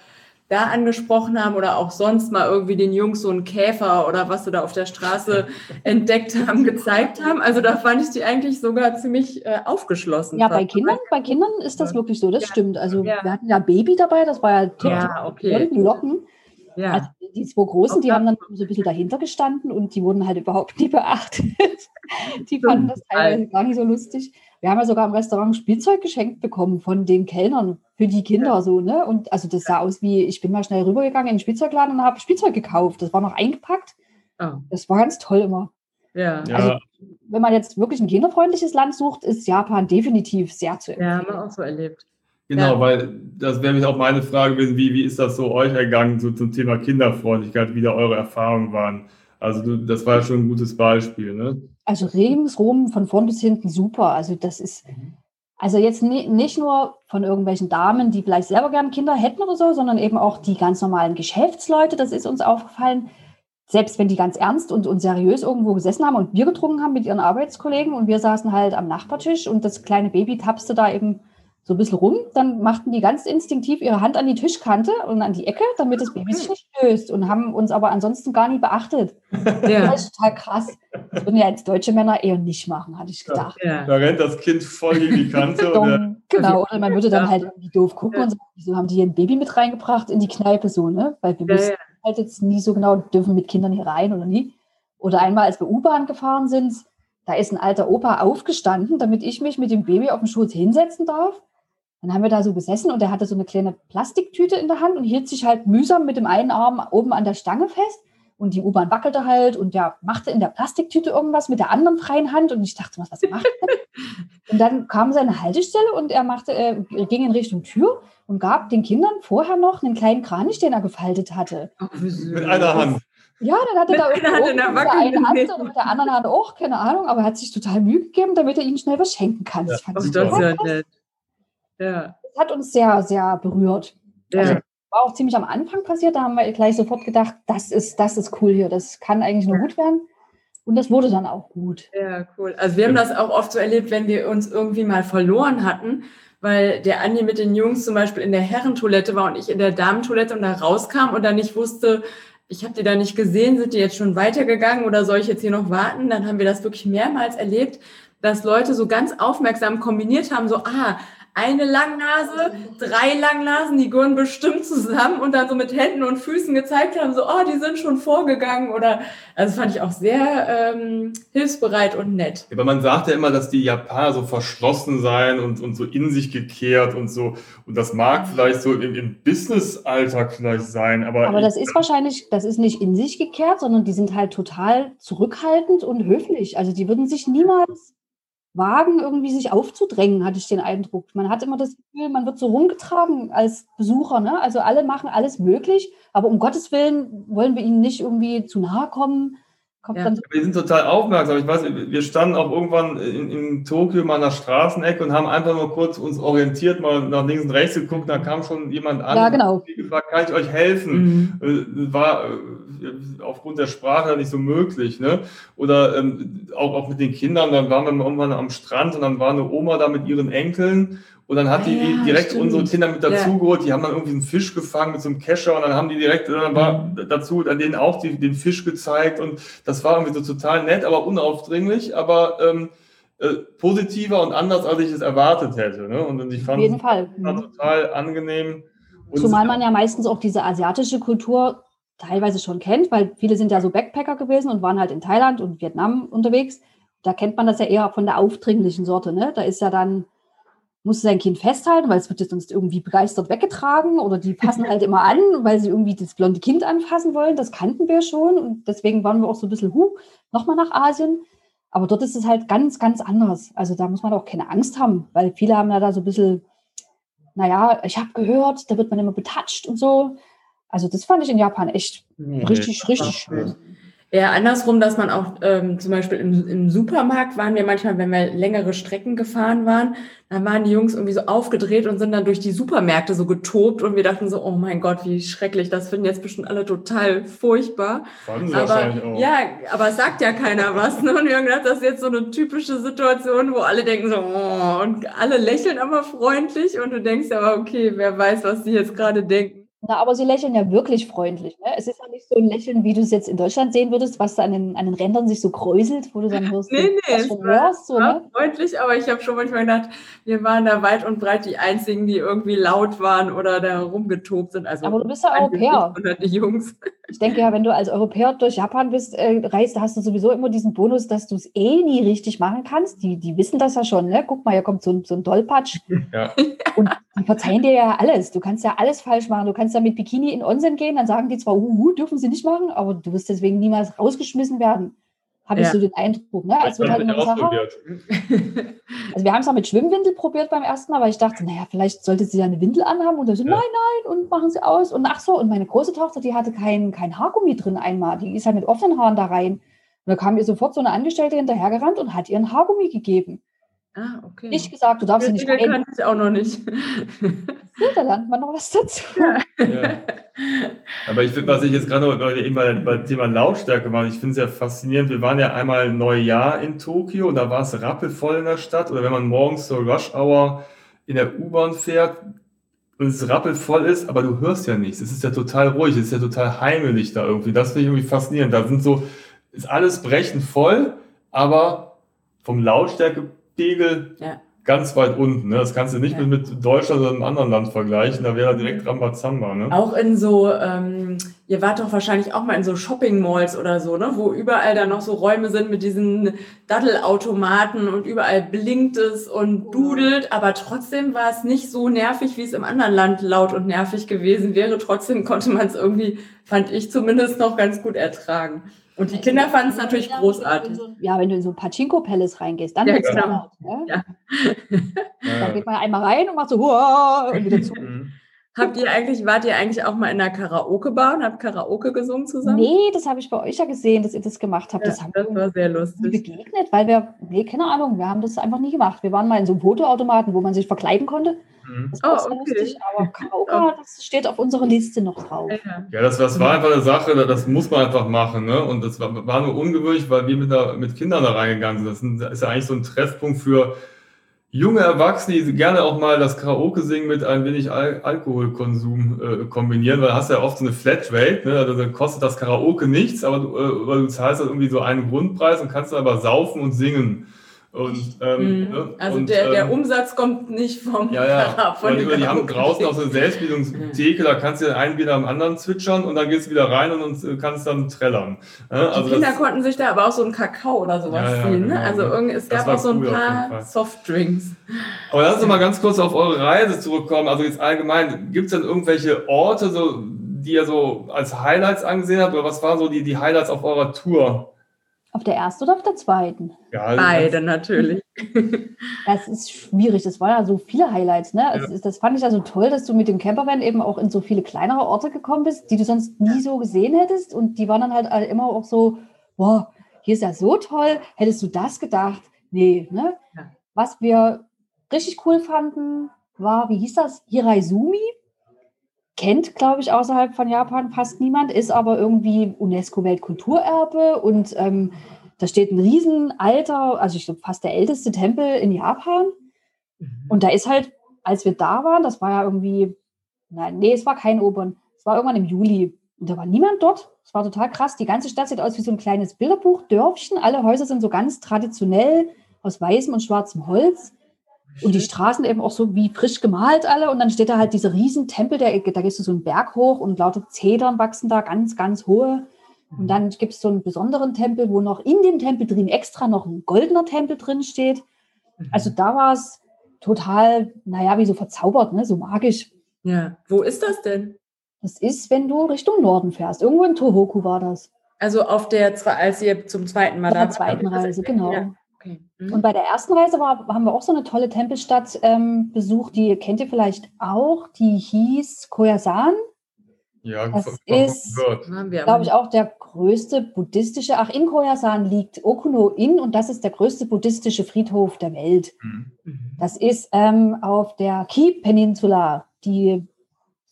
da angesprochen haben oder auch sonst mal irgendwie den Jungs so einen Käfer oder was sie da auf der Straße entdeckt haben, gezeigt haben. Also da fand ich die eigentlich sogar ziemlich äh, aufgeschlossen. Ja, bei Kindern, bei Kindern ist das wirklich so, das ja. stimmt. Also ja. wir hatten ja Baby dabei, das war ja, ja okay. die Locken. Ja. Also die zwei Großen, die haben dann so ein bisschen dahinter gestanden und die wurden halt überhaupt nicht beachtet. die fanden das teilweise gar nicht so lustig. Wir haben ja sogar im Restaurant Spielzeug geschenkt bekommen von den Kellnern für die Kinder ja. so, ne? Und also das sah aus wie, ich bin mal schnell rübergegangen in den Spielzeugladen und habe Spielzeug gekauft. Das war noch eingepackt. Oh. Das war ganz toll immer. Ja. Also, wenn man jetzt wirklich ein kinderfreundliches Land sucht, ist Japan definitiv sehr zu empfehlen. Ja, haben wir auch so erlebt. Genau, ja. weil das wäre mich auch meine Frage gewesen, wie, wie ist das so euch ergangen so zum Thema Kinderfreundlichkeit, wie da eure Erfahrungen waren? Also du, das war schon ein gutes Beispiel, ne? Also ringsrum von vorn bis hinten super. Also das ist, also jetzt nicht nur von irgendwelchen Damen, die vielleicht selber gerne Kinder hätten oder so, sondern eben auch die ganz normalen Geschäftsleute, das ist uns aufgefallen. Selbst wenn die ganz ernst und, und seriös irgendwo gesessen haben und Bier getrunken haben mit ihren Arbeitskollegen und wir saßen halt am Nachbartisch und das kleine Baby tapste da eben so ein bisschen rum, dann machten die ganz instinktiv ihre Hand an die Tischkante und an die Ecke, damit das Baby sich nicht stößt und haben uns aber ansonsten gar nie beachtet. Ja. Das ist total krass. Das würden ja jetzt deutsche Männer eher nicht machen, hatte ich gedacht. Ja. Da rennt das Kind voll gegen die Kante. oder? Genau, oder man würde dann halt irgendwie doof gucken ja. und sagen, wieso haben die hier ein Baby mit reingebracht in die Kneipe so, ne? Weil wir wissen halt jetzt nie so genau, dürfen mit Kindern hier rein oder nie. Oder einmal, als wir U-Bahn gefahren sind, da ist ein alter Opa aufgestanden, damit ich mich mit dem Baby auf dem Schoß hinsetzen darf Dann haben wir da so gesessen und er hatte so eine kleine Plastiktüte in der Hand und hielt sich halt mühsam mit dem einen Arm oben an der Stange fest. Und die U-Bahn wackelte halt und der machte in der Plastiktüte irgendwas mit der anderen freien Hand. Und ich dachte, was, was macht er? und dann kam seine Haltestelle und er machte, äh, ging in Richtung Tür und gab den Kindern vorher noch einen kleinen Kranich, den er gefaltet hatte. Mit einer Hand. Ja, dann hatte er da irgendwie eine Hand und mit der anderen Hand auch, keine Ahnung, aber er hat sich total Mühe gegeben, damit er ihnen schnell was schenken kann. Ja, das fand ich das sehr nett. Ja. Das hat uns sehr, sehr berührt. Ja. Also, war auch ziemlich am Anfang passiert, da haben wir gleich sofort gedacht, das ist, das ist cool hier, das kann eigentlich nur gut werden. Und das wurde dann auch gut. Ja, cool. Also wir haben das auch oft so erlebt, wenn wir uns irgendwie mal verloren hatten, weil der Andi mit den Jungs zum Beispiel in der Herrentoilette war und ich in der Damentoilette und da rauskam und dann nicht wusste, ich habe die da nicht gesehen, sind die jetzt schon weitergegangen oder soll ich jetzt hier noch warten? Dann haben wir das wirklich mehrmals erlebt, dass Leute so ganz aufmerksam kombiniert haben, so, ah, eine Langnase, drei Langnasen, die gehören bestimmt zusammen und dann so mit Händen und Füßen gezeigt haben, so, oh, die sind schon vorgegangen oder, also fand ich auch sehr ähm, hilfsbereit und nett. Aber man sagt ja immer, dass die Japaner so verschlossen seien und, und so in sich gekehrt und so, und das mag vielleicht so im, im Business-Alltag vielleicht sein, aber. Aber das ist wahrscheinlich, das ist nicht in sich gekehrt, sondern die sind halt total zurückhaltend und höflich. Also die würden sich niemals wagen, irgendwie sich aufzudrängen, hatte ich den Eindruck. Man hat immer das Gefühl, man wird so rumgetragen als Besucher. Ne? Also alle machen alles möglich, aber um Gottes Willen wollen wir ihnen nicht irgendwie zu nahe kommen. Ja. wir sind total aufmerksam. Ich weiß, wir standen auch irgendwann in, in Tokio mal an der Straßenecke und haben einfach nur kurz uns orientiert, mal nach links und rechts geguckt, da kam schon jemand an ja, genau. und gefragt, kann ich euch helfen? Mhm. Äh, war äh, aufgrund der Sprache nicht so möglich. Ne? Oder ähm, auch, auch mit den Kindern, dann waren wir irgendwann am Strand und dann war eine Oma da mit ihren Enkeln und dann hat ah, die ja, direkt stimmt. unsere Kinder mit dazugeholt. Ja. Die haben dann irgendwie einen Fisch gefangen mit so einem Kescher und dann haben die direkt, dann war mhm. dazu an denen auch die, den Fisch gezeigt und das war irgendwie so total nett, aber unaufdringlich, aber ähm, äh, positiver und anders, als ich es erwartet hätte. Ne? Und ich fand es mhm. total angenehm. Und Zumal man ja meistens auch diese asiatische Kultur teilweise schon kennt, weil viele sind ja so Backpacker gewesen und waren halt in Thailand und Vietnam unterwegs. Da kennt man das ja eher von der aufdringlichen Sorte. Ne? Da ist ja dann, muss sein Kind festhalten, weil es wird jetzt sonst irgendwie begeistert weggetragen oder die passen halt immer an, weil sie irgendwie das blonde Kind anfassen wollen. Das kannten wir schon und deswegen waren wir auch so ein bisschen, huh, nochmal nach Asien. Aber dort ist es halt ganz, ganz anders. Also da muss man auch keine Angst haben, weil viele haben ja da so ein bisschen, naja, ich habe gehört, da wird man immer betatscht und so. Also das fand ich in Japan echt nee, richtig, richtig schön. Eher andersrum, dass man auch ähm, zum Beispiel im, im Supermarkt waren wir manchmal, wenn wir längere Strecken gefahren waren, dann waren die Jungs irgendwie so aufgedreht und sind dann durch die Supermärkte so getobt und wir dachten so, oh mein Gott, wie schrecklich, das finden jetzt bestimmt alle total furchtbar. Fanden sie aber, wahrscheinlich auch. Ja, aber es sagt ja keiner was. Ne? Und wir haben gedacht, das ist jetzt so eine typische Situation, wo alle denken so, oh, und alle lächeln aber freundlich und du denkst aber, okay, wer weiß, was sie jetzt gerade denken. Na, aber sie lächeln ja wirklich freundlich. Ne? Es ist ja nicht so ein Lächeln, wie du es jetzt in Deutschland sehen würdest, was da an den, an den Rändern sich so kräuselt, wo du dann hörst, nee, nee, es war, hörst, so, war ne? freundlich, aber ich habe schon manchmal gedacht, wir waren da weit und breit die Einzigen, die irgendwie laut waren oder da rumgetobt sind. Also aber du bist ja Europäer. Oder die Jungs. Ich denke ja, wenn du als Europäer durch Japan bist, äh, reist, da hast du sowieso immer diesen Bonus, dass du es eh nie richtig machen kannst. Die, die wissen das ja schon, ne? Guck mal, hier kommt so ein, so ein Dollpatsch. Ja. Und die verzeihen dir ja alles. Du kannst ja alles falsch machen. Du kannst ja mit Bikini in Onsen gehen, dann sagen die zwar, uh, dürfen sie nicht machen, aber du wirst deswegen niemals rausgeschmissen werden. Habe ja. ich so den Eindruck. Ne? Es wird halt immer gesagt, also wir haben es auch mit Schwimmwindel probiert beim ersten Mal, weil ich dachte, naja, vielleicht sollte sie ja eine Windel anhaben und dann so, ja. nein, nein, und machen sie aus. Und ach so, und meine große Tochter, die hatte kein, kein Haargummi drin einmal. Die ist halt mit offenen Haaren da rein. Und da kam ihr sofort so eine Angestellte hinterhergerannt und hat ihr ein Haargummi gegeben. Ah, okay. Nicht gesagt, du darfst ja nicht rein. kann ich auch noch nicht. da lernt man noch was dazu. Ja. Aber ich finde, was ich jetzt gerade noch eben bei, beim Thema Lautstärke mache, ich finde es ja faszinierend. Wir waren ja einmal Neujahr in Tokio und da war es rappelvoll in der Stadt. Oder wenn man morgens zur Rush Hour in der U-Bahn fährt und es rappelvoll ist, aber du hörst ja nichts. Es ist ja total ruhig, es ist ja total heimelig da irgendwie. Das finde ich irgendwie faszinierend. Da sind so, ist alles brechend voll, aber vom Lautstärke Pegel ja. ganz weit unten. Ne? Das kannst du nicht ja. mit, mit Deutschland oder einem anderen Land vergleichen. Da wäre direkt Rambazamba. Ne? Auch in so, ähm, ihr wart doch wahrscheinlich auch mal in so Shopping-Malls oder so, ne? wo überall da noch so Räume sind mit diesen Daddelautomaten und überall blinkt es und dudelt. Aber trotzdem war es nicht so nervig, wie es im anderen Land laut und nervig gewesen wäre. Trotzdem konnte man es irgendwie, fand ich zumindest, noch ganz gut ertragen. Und die Kinder fanden es natürlich großartig. ja, wenn du in so ein Pachinko Palace reingehst, dann ja, wird es genau. laut. Ne? Ja. Dann geht man einmal rein und macht so Huah! und wieder zu. Mhm. Habt ihr eigentlich, wart ihr eigentlich auch mal in einer Karaoke-Bar und habt Karaoke gesungen zusammen? Nee, das habe ich bei euch ja gesehen, dass ihr das gemacht habt. Ja, das, das war sehr lustig. begegnet, weil wir, nee, keine Ahnung, wir haben das einfach nie gemacht. Wir waren mal in so einem Fotoautomaten, wo man sich verkleiden konnte. Mhm. Das war oh, okay. lustig, aber Karaoke, das steht auf unserer Liste noch drauf. Ja, das, das war einfach eine Sache, das muss man einfach machen. Ne? Und das war, war nur ungewöhnlich, weil wir mit, der, mit Kindern da reingegangen sind. Das ist ja eigentlich so ein Treffpunkt für junge Erwachsene, die gerne auch mal das Karaoke singen mit ein wenig Al Alkoholkonsum äh, kombinieren, weil du hast ja oft so eine Flatrate, ne? also dann kostet das Karaoke nichts, aber du, äh, du zahlst halt irgendwie so einen Grundpreis und kannst dann aber saufen und singen. Und, ähm, mhm. ne? Also und, der, der ähm, Umsatz kommt nicht vom ja, ja. Von die, die haben draußen auch so eine Selbstbildungstheke, da kannst du den einen wieder am anderen zwitschern und dann gehst du wieder rein und, und kannst dann trällern. Ja, also die Kinder das, konnten sich da aber auch so einen Kakao oder sowas ja, ziehen. Ne? Genau, also irgendwie, es gab auch so ein paar Softdrinks. Aber lass uns mal ganz kurz auf eure Reise zurückkommen. Also jetzt allgemein, gibt es denn irgendwelche Orte, so, die ihr so als Highlights angesehen habt? Oder was waren so die, die Highlights auf eurer Tour? Auf der ersten oder auf der zweiten? Ja, also Beide natürlich. Das ist schwierig. Das waren ja so viele Highlights. Ne? Ja. Das, das, fand ich also toll, dass du mit dem Campervan eben auch in so viele kleinere Orte gekommen bist, die du sonst nie so gesehen hättest. Und die waren dann halt immer auch so, boah, hier ist ja so toll. Hättest du das gedacht? Nee, ne? Ja. Was wir richtig cool fanden, war, wie hieß das? Hiraizumi kennt, glaube ich, außerhalb von Japan fast niemand, ist aber irgendwie UNESCO-Weltkulturerbe und ähm, da steht ein riesenalter, also ich glaube fast der älteste Tempel in Japan. Mhm. Und da ist halt, als wir da waren, das war ja irgendwie, nein, nee, es war kein Obern, es war irgendwann im Juli. Und da war niemand dort. Es war total krass. Die ganze Stadt sieht aus wie so ein kleines Bilderbuch, Dörfchen. Alle Häuser sind so ganz traditionell aus weißem und schwarzem Holz. Und die Straßen eben auch so wie frisch gemalt alle. Und dann steht da halt dieser riesen Tempel, der, da gehst du so einen Berg hoch und lauter Zedern wachsen da, ganz, ganz hohe. Und dann gibt es so einen besonderen Tempel, wo noch in dem Tempel drin extra noch ein goldener Tempel drin steht. Also da war es total, naja, wie so verzaubert, ne? so magisch. Ja, wo ist das denn? Das ist, wenn du Richtung Norden fährst. Irgendwo in Tohoku war das. Also auf der, als ihr zum zweiten Mal da wart. zweiten Reise, genau. Ja. Okay. Mhm. Und bei der ersten Reise war, haben wir auch so eine tolle Tempelstadt ähm, besucht, die kennt ihr vielleicht auch, die hieß Koyasan. Ja, das ist, glaube ich, auch der größte buddhistische, ach, in Koyasan liegt Okuno-in und das ist der größte buddhistische Friedhof der Welt. Mhm. Das ist ähm, auf der Ki-Peninsula, die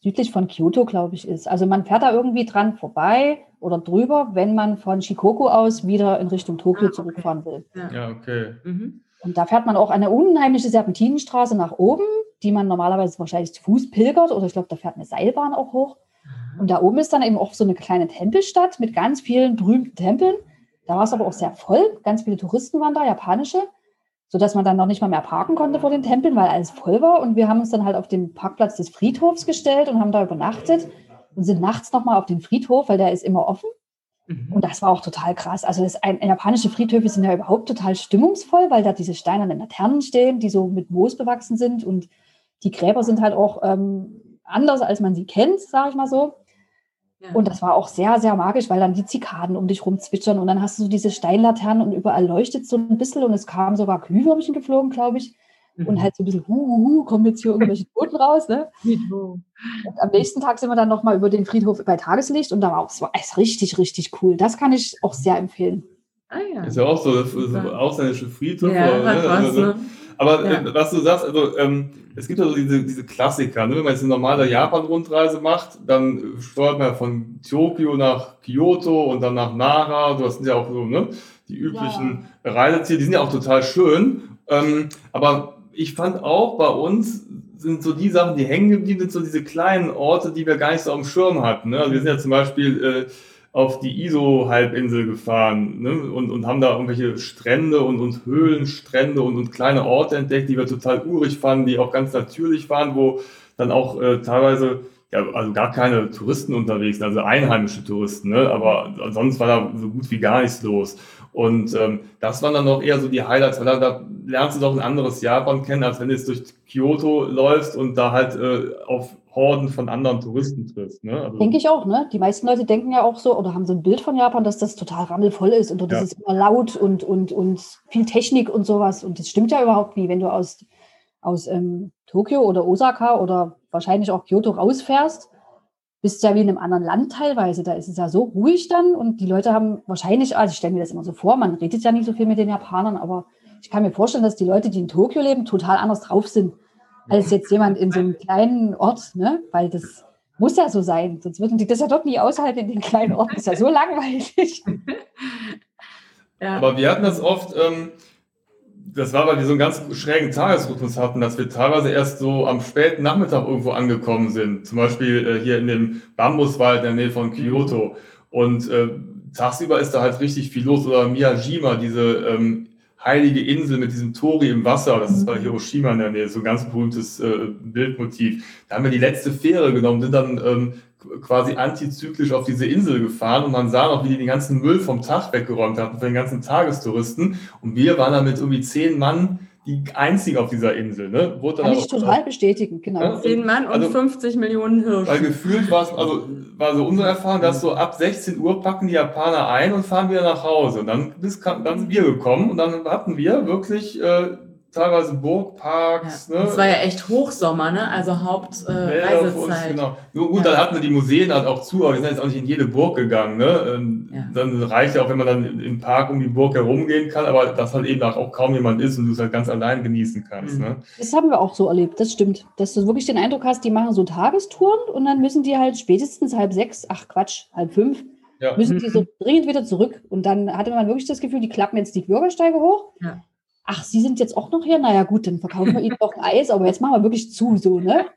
südlich von Kyoto, glaube ich, ist. Also man fährt da irgendwie dran vorbei oder drüber, wenn man von Shikoku aus wieder in Richtung Tokio ah, okay. zurückfahren will. Ja, ja okay. Mhm. Und da fährt man auch eine unheimliche Serpentinenstraße nach oben, die man normalerweise wahrscheinlich zu Fuß pilgert oder ich glaube, da fährt eine Seilbahn auch hoch. Mhm. Und da oben ist dann eben auch so eine kleine Tempelstadt mit ganz vielen berühmten Tempeln. Da war es aber auch sehr voll. Ganz viele Touristen waren da, japanische, sodass man dann noch nicht mal mehr parken konnte vor den Tempeln, weil alles voll war. Und wir haben uns dann halt auf den Parkplatz des Friedhofs gestellt und haben da übernachtet und sind nachts nochmal auf den Friedhof, weil der ist immer offen. Mhm. Und das war auch total krass. Also das ein, japanische Friedhöfe sind ja überhaupt total stimmungsvoll, weil da diese steinernen Laternen stehen, die so mit Moos bewachsen sind. Und die Gräber sind halt auch ähm, anders, als man sie kennt, sage ich mal so. Ja. Und das war auch sehr, sehr magisch, weil dann die Zikaden um dich rum zwitschern und dann hast du so diese Steinlaternen und überall leuchtet so ein bisschen und es kamen sogar Glühwürmchen geflogen, glaube ich. Mhm. Und halt so ein bisschen, hu, hu, hu, kommen jetzt hier irgendwelche Toten raus. Ne? Und am nächsten Tag sind wir dann nochmal über den Friedhof bei Tageslicht und da war auch, es war richtig, richtig cool. Das kann ich auch sehr empfehlen. Ah, ja. Ist ja auch so, das ist ausländische Friedhof. Ja, oder, ne? also, ne? Aber ja. äh, was du sagst, also ähm, es gibt also diese, diese Klassiker, ne? wenn man jetzt eine normale Japan-Rundreise macht, dann steuert man von Tokio nach Kyoto und dann nach Nara. Du hast ja auch so ne? die üblichen ja. Reiseziele, die sind ja auch total schön. Ähm, aber ich fand auch bei uns sind so die Sachen, die hängen geblieben sind, so diese kleinen Orte, die wir gar nicht so auf dem Schirm hatten. Ne? Also wir sind ja zum Beispiel äh, auf die ISO-Halbinsel gefahren ne? und, und haben da irgendwelche Strände und, und Höhlenstrände und, und kleine Orte entdeckt, die wir total urig fanden, die auch ganz natürlich waren, wo dann auch äh, teilweise ja, also gar keine Touristen unterwegs, also einheimische Touristen, ne? aber sonst war da so gut wie gar nichts los. Und ähm, das waren dann noch eher so die Highlights, weil da, da lernst du doch ein anderes Japan kennen, als wenn du jetzt durch Kyoto läufst und da halt äh, auf Horden von anderen Touristen triffst. Ne? Also, Denke ich auch, ne? Die meisten Leute denken ja auch so oder haben so ein Bild von Japan, dass das total rammelvoll ist und dort ja. ist es immer laut und, und, und viel Technik und sowas. Und das stimmt ja überhaupt nie, wenn du aus, aus ähm, Tokio oder Osaka oder wahrscheinlich auch Kyoto rausfährst bist ja wie in einem anderen Land teilweise. Da ist es ja so ruhig dann und die Leute haben wahrscheinlich, also ich stelle mir das immer so vor, man redet ja nicht so viel mit den Japanern, aber ich kann mir vorstellen, dass die Leute, die in Tokio leben, total anders drauf sind als jetzt jemand in so einem kleinen Ort, ne? Weil das muss ja so sein, sonst würden die das ja dort nie aushalten in den kleinen Orten. Das ist ja so langweilig. Ja. Aber wir hatten das oft, ähm, das war, weil wir so einen ganz schrägen Tagesrhythmus hatten, dass wir teilweise erst so am späten Nachmittag irgendwo angekommen sind. Zum Beispiel äh, hier in dem Bambuswald in der Nähe von Kyoto. Und äh, tagsüber ist da halt richtig viel los. Oder Miyajima, diese ähm, heilige Insel mit diesem Tori im Wasser. Das ist bei Hiroshima in der Nähe, so ein ganz berühmtes äh, Bildmotiv. Da haben wir die letzte Fähre genommen, sind dann ähm, quasi antizyklisch auf diese Insel gefahren und man sah noch, wie die den ganzen Müll vom Tag weggeräumt hatten für den ganzen Tagestouristen. Und wir waren da mit irgendwie zehn Mann die einzigen auf dieser Insel. Ne? Wurde Kann ich total bestätigen, genau. Ja, Zehn Mann und also, 50 Millionen Hirsche. Weil gefühlt war es, also war so unsere Erfahrung, dass so ab 16 Uhr packen die Japaner ein und fahren wieder nach Hause. Und dann, bis, dann sind wir gekommen und dann hatten wir wirklich äh, teilweise Burgparks. Ja. Ne? Das war ja echt Hochsommer, ne? also Hauptreisezeit. Äh, genau. Nur gut, ja. dann hatten wir die Museen halt auch zu, aber wir sind jetzt auch nicht in jede Burg gegangen. Ne? Ähm, ja. Dann reicht ja auch, wenn man dann im Park um die Burg herumgehen kann, aber dass halt eben auch kaum jemand ist und du es halt ganz allein genießen kannst. Mhm. Ne? Das haben wir auch so erlebt, das stimmt. Dass du wirklich den Eindruck hast, die machen so Tagestouren und dann müssen die halt spätestens halb sechs, ach Quatsch, halb fünf, ja. müssen die so dringend wieder zurück. Und dann hatte man wirklich das Gefühl, die klappen jetzt die Bürgersteige hoch. Ja ach, Sie sind jetzt auch noch hier? Naja, gut, dann verkaufen wir Ihnen doch ein Eis, aber jetzt machen wir wirklich zu, so, ne?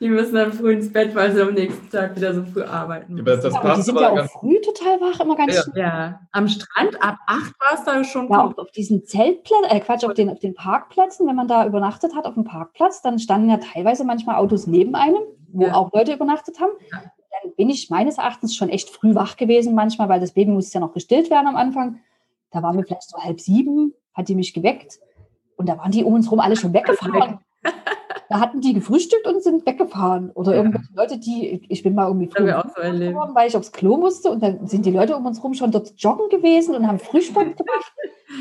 Die müssen dann früh ins Bett, weil sie am nächsten Tag wieder so früh arbeiten. Ja, aber, das aber die sind ja auch früh total wach, immer ganz ja. schnell. Ja, am Strand ab acht war es da schon. Ja, auf, auf diesen Zeltplätzen, äh Quatsch, auf den, auf den Parkplätzen, wenn man da übernachtet hat auf dem Parkplatz, dann standen ja teilweise manchmal Autos neben einem, wo ja. auch Leute übernachtet haben. Dann bin ich meines Erachtens schon echt früh wach gewesen manchmal, weil das Baby musste ja noch gestillt werden am Anfang. Da waren wir vielleicht so halb sieben, hat die mich geweckt und da waren die um uns rum alle schon weggefahren. da hatten die gefrühstückt und sind weggefahren. Oder ja. irgendwelche Leute, die, ich bin mal irgendwie früh auch so geworden, weil ich aufs Klo musste und dann sind die Leute um uns rum schon dort joggen gewesen und haben Frühsport gemacht.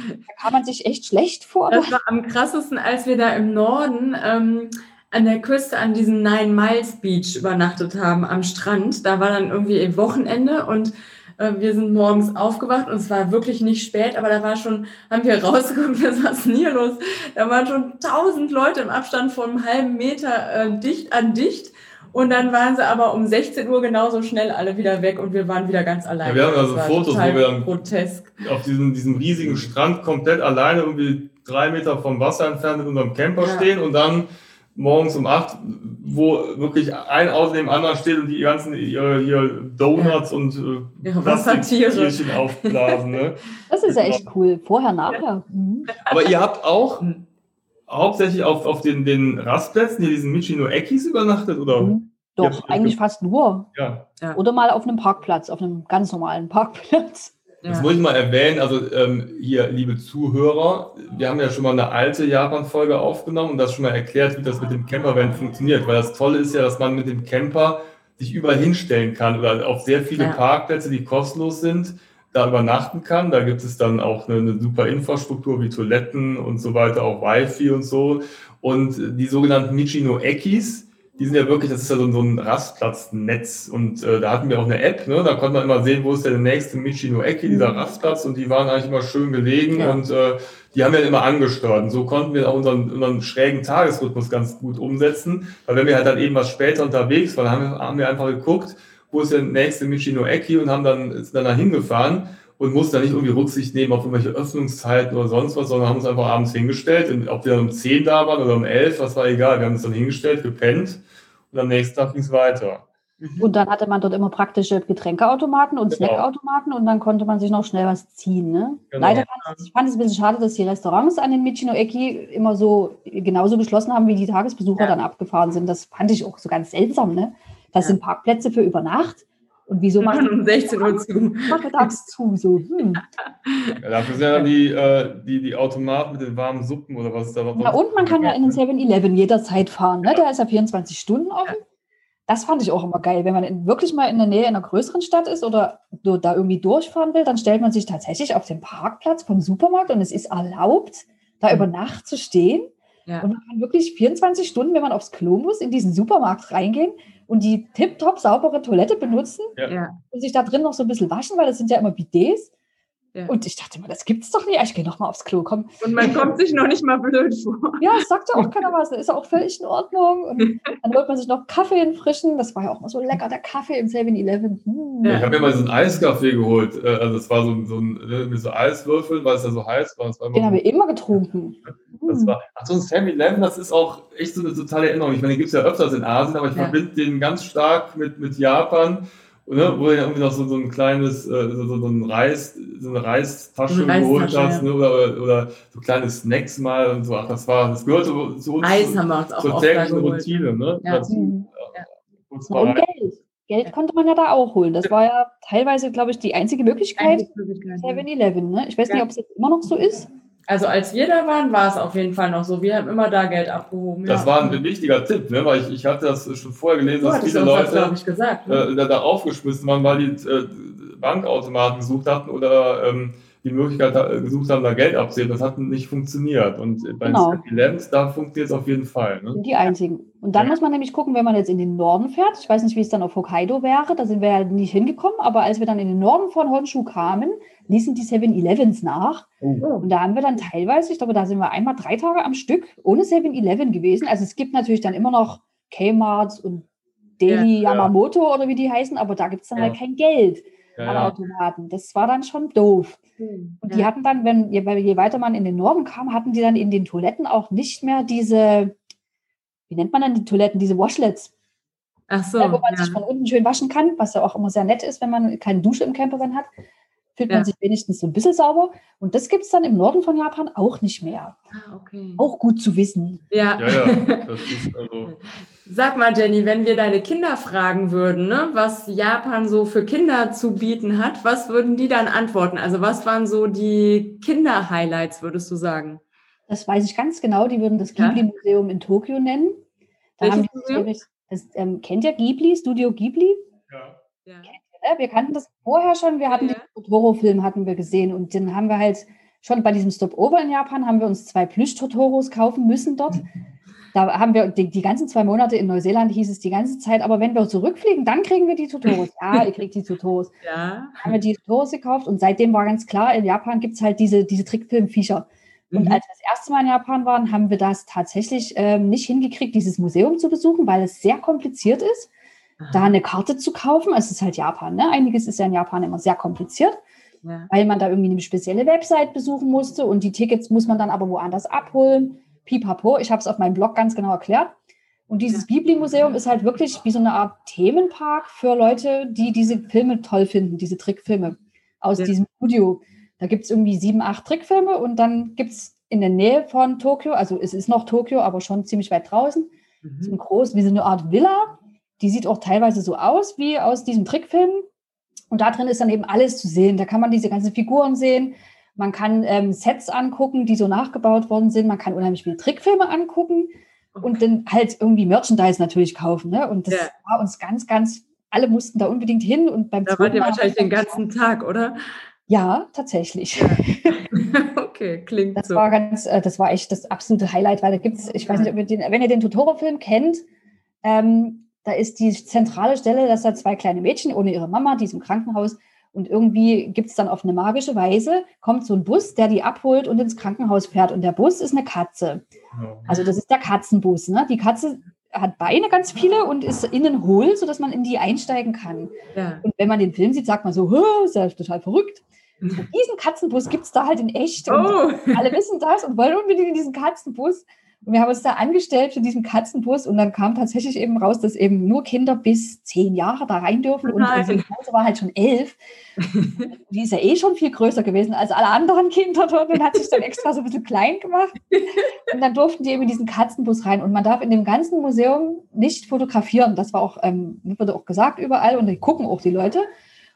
Da kam man sich echt schlecht vor. Das war am krassesten, als wir da im Norden ähm, an der Küste an diesem Nine Miles Beach übernachtet haben, am Strand. Da war dann irgendwie Wochenende und wir sind morgens aufgewacht und es war wirklich nicht spät, aber da war schon, haben wir rausgeguckt, ist denn hier los? Da waren schon tausend Leute im Abstand von einem halben Meter äh, dicht an dicht. Und dann waren sie aber um 16 Uhr genauso schnell alle wieder weg und wir waren wieder ganz alleine. Ja, wir haben also Fotos, wo wir dann grotesk. auf diesem, diesem riesigen Strand komplett alleine irgendwie drei Meter vom Wasser entfernt mit unserem Camper ja. stehen und dann morgens um acht, wo wirklich ein Auto neben dem anderen steht und die ganzen ihre, hier Donuts ja. und äh, ja, Plastiktierchen aufblasen. Ne? Das ist ja echt cool. Vorher, nachher. Mhm. Aber ihr habt auch mhm. hauptsächlich auf, auf den, den Rastplätzen hier diesen Michino Ekis übernachtet, oder? Mhm. Doch, eigentlich fast nur. Ja. Oder mal auf einem Parkplatz, auf einem ganz normalen Parkplatz. Das muss ich mal erwähnen, also ähm, hier, liebe Zuhörer, wir haben ja schon mal eine alte Japan-Folge aufgenommen und das schon mal erklärt, wie das mit dem Campervan funktioniert, weil das Tolle ist ja, dass man mit dem Camper sich überall hinstellen kann oder auf sehr viele ja. Parkplätze, die kostenlos sind, da übernachten kann. Da gibt es dann auch eine, eine super Infrastruktur wie Toiletten und so weiter, auch Wi-Fi und so. Und die sogenannten Michino Ekis, die sind ja wirklich, das ist ja so, so ein Rastplatznetz und äh, da hatten wir auch eine App, ne? da konnte man immer sehen, wo ist der nächste Michino Ecke, dieser mhm. Rastplatz und die waren eigentlich immer schön gelegen ja. und äh, die haben wir immer angesteuert und so konnten wir auch unseren, unseren schrägen Tagesrhythmus ganz gut umsetzen, weil wenn wir halt dann eben was später unterwegs waren, haben wir, haben wir einfach geguckt, wo ist der nächste Michino Ecke und haben dann, sind dann da hingefahren und mussten dann nicht irgendwie Rücksicht nehmen auf irgendwelche Öffnungszeiten oder sonst was, sondern haben uns einfach abends hingestellt. Und ob wir dann um 10 da waren oder um 11, was war egal. Wir haben uns dann hingestellt, gepennt und am nächsten Tag ging es weiter. Und dann hatte man dort immer praktische Getränkeautomaten und Genau. Snackautomaten und dann konnte man sich noch schnell was ziehen. Ne? Genau. Leider fand ich, ich fand es ein bisschen schade, dass die Restaurants an den Michino-Eki immer so genauso geschlossen haben, wie die Tagesbesucher Ja. dann abgefahren sind. Das fand ich auch so ganz seltsam. Ne? Das Ja. sind Parkplätze für über Nacht. Und wieso macht Machen um 16 Uhr zu. nachmittags zu? So, hm. Ja, dafür sind ja dann die, äh, die, die Automaten mit den warmen Suppen oder was es da noch Na und man kann ja in den 7-Eleven jederzeit fahren. Ne? Der ist ja 24 Stunden offen. Das fand ich auch immer geil. Wenn man in, wirklich mal in der Nähe einer größeren Stadt ist oder da irgendwie durchfahren will, dann stellt man sich tatsächlich auf den Parkplatz vom Supermarkt und es ist erlaubt, da Mhm. über Nacht zu stehen. Ja. Und man kann wirklich 24 Stunden, wenn man aufs Klo muss, in diesen Supermarkt reingehen und die tipptopp saubere Toilette benutzen Ja. und sich da drin noch so ein bisschen waschen, weil das sind ja immer Bidets. Ja. Und ich dachte mir, das gibt's doch nicht. Ich gehe noch mal aufs Klo, komm. Und man kommt sich noch nicht mal blöd vor. Ja, es sagt ja auch keiner was. Das ist ja auch völlig in Ordnung. Und dann holt man sich noch Kaffee in frischen. Das war ja auch mal so lecker, der Kaffee im 7-Eleven. Hm. Ich habe mir mal so einen Eiskaffee geholt. äh, Also es war so, ein- so ein ne, mit so Eiswürfeln, weil es ja so heiß war. Das war immer Den haben wir immer getrunken. Das Hm. war, ach so ein Sammy Lemon, das ist auch echt so eine totale Erinnerung. Ich meine, den gibt es ja öfters in Asien, aber ich Ja. verbinde den ganz stark mit, mit Japan, ne, wo du ja irgendwie noch so, so ein kleines, äh, so, so, so ein Reis, so eine Reistasche So eine geholt Reistasche, hast, ja. ne, oder, oder so kleine Snacks mal und so. Ach, das war, das gehörte zu uns Eis haben wir uns auch zur täglichen geholt. Routine, ne? Ja. Dazu, Mhm. ja. Mal Und. Geld. Geld konnte man ja da auch holen. Das war ja teilweise, glaube ich, die einzige Möglichkeit. Möglichkeit. 7-Eleven. Ne? Ich weiß Ja. nicht, ob es jetzt immer noch so ist. Also als wir da waren, war es auf jeden Fall noch so. Wir haben immer da Geld abgehoben. Das ja. war ein wichtiger Tipp, ne? weil ich, ich hatte das schon vorher gelesen, Du dass viele das, Leute ich, gesagt. Ne? äh, da, da aufgeschmissen waren, weil die äh, Bankautomaten gesucht hatten oder ähm, die Möglichkeit gesucht haben, da Geld abzuheben. Das hat nicht funktioniert. Und bei Genau. den 7-Elevens, da funktioniert es auf jeden Fall. Ne? Die einzigen. Und dann Ja. muss man nämlich gucken, wenn man jetzt in den Norden fährt. Ich weiß nicht, wie es dann auf Hokkaido wäre. Da sind wir ja nicht hingekommen. Aber als wir dann in den Norden von Honshu kamen, ließen die 7-Elevens nach. Oh. Und da haben wir dann teilweise, ich glaube, da sind wir einmal drei Tage am Stück ohne 7-Eleven gewesen. Also es gibt natürlich dann immer noch Kmart und Daily Ja, ja. Yamamoto oder wie die heißen, aber da gibt es dann Ja. halt kein Geld Ja, an ja. Automaten. Das war dann schon doof. Und die ja. hatten dann, wenn je, weil je weiter man in den Norden kam, hatten die dann in den Toiletten auch nicht mehr diese, wie nennt man dann die Toiletten, diese Washlets, Ach so. wo man ja. sich von unten schön waschen kann, was ja auch immer sehr nett ist, wenn man keine Dusche im Campervan hat. Fühlt Ja. man sich wenigstens so ein bisschen sauber. Und das gibt es dann im Norden von Japan auch nicht mehr. Ah, okay. Auch gut zu wissen. Ja. Ja, ja. Das ist also, Sag mal, Jenny, wenn wir deine Kinder fragen würden, ne, was Japan so für Kinder zu bieten hat, was würden die dann antworten? Also was waren so die Kinder-Highlights, würdest du sagen? Das weiß ich ganz genau. Die würden das. Ghibli-Museum in Tokio nennen. Da Welches haben die das, ähm, kennt ihr Ghibli, Studio Ghibli? ja. Ja. Ja, wir kannten das vorher schon. Wir hatten Ja. den Totoro-Film hatten wir gesehen und den haben wir halt schon bei diesem Stopover in Japan haben wir uns zwei Plüsch-Totoros kaufen müssen dort. Da haben wir die, die ganzen zwei Monate in Neuseeland hieß es die ganze Zeit, aber wenn wir zurückfliegen, dann kriegen wir die Totoros. Ja, ihr kriegt die Totoros. Ja. Haben wir die Totoros gekauft und seitdem war ganz klar, in Japan gibt es halt diese, diese Trickfilmviecher. Und Mhm. als wir das erste Mal in Japan waren, haben wir das tatsächlich ähm, nicht hingekriegt, dieses Museum zu besuchen, weil es sehr kompliziert ist da eine Karte zu kaufen. Es ist halt Japan, ne? Einiges ist ja in Japan immer sehr kompliziert, Ja. weil man da irgendwie eine spezielle Website besuchen musste und die Tickets muss man dann aber woanders abholen. Pipapo, ich habe es auf meinem Blog ganz genau erklärt. Und dieses Ghibli-Museum ist halt wirklich wie so eine Art Themenpark für Leute, die diese Filme toll finden, diese Trickfilme aus Ja. diesem Studio. Da gibt es irgendwie sieben, acht Trickfilme und dann gibt es in der Nähe von Tokio, also es ist noch Tokio, aber schon ziemlich weit draußen, so Mhm. ein groß, wie so eine Art Villa. Die sieht auch teilweise so aus wie aus diesem Trickfilm. Und da drin ist dann eben alles zu sehen. Da kann man diese ganzen Figuren sehen. Man kann ähm, Sets angucken, die so nachgebaut worden sind. Man kann unheimlich viele Trickfilme angucken und dann halt irgendwie Merchandise natürlich kaufen. Ne? Und das Ja. war uns ganz, ganz, alle mussten da unbedingt hin. Und beim Da wart ihr wahrscheinlich den ganzen Tag, oder? Ja, tatsächlich. okay, klingt Das so. war ganz, äh, das war echt das absolute Highlight, weil da gibt es, ich weiß nicht, ob ihr den, wenn ihr den Totoro-Film kennt, ähm, da ist die zentrale Stelle, dass da zwei kleine Mädchen ohne ihre Mama, die ist im Krankenhaus und irgendwie gibt es dann auf eine magische Weise, kommt so ein Bus, der die abholt und ins Krankenhaus fährt und der Bus ist eine Katze. Also das ist der Katzenbus. Ne? Die Katze hat Beine ganz viele und ist innen hohl, sodass man in die einsteigen kann. Ja. Und wenn man den Film sieht, sagt man so, "Hö, ist ja total verrückt. Und diesen Katzenbus gibt es da halt in echt. Und Oh, alle wissen das und wollen unbedingt in diesen Katzenbus. Und wir haben uns da angestellt für diesen Katzenbus und dann kam tatsächlich eben raus, dass eben nur Kinder bis zehn Jahre da rein dürfen und Nein. unsere Pause war halt schon elf. Die ist ja eh schon viel größer gewesen als alle anderen Kinder dort und hat sich dann extra so ein bisschen klein gemacht. Und dann durften die eben in diesen Katzenbus rein und man darf in dem ganzen Museum nicht fotografieren. Das war auch, ähm, wurde auch gesagt überall und die gucken auch die Leute.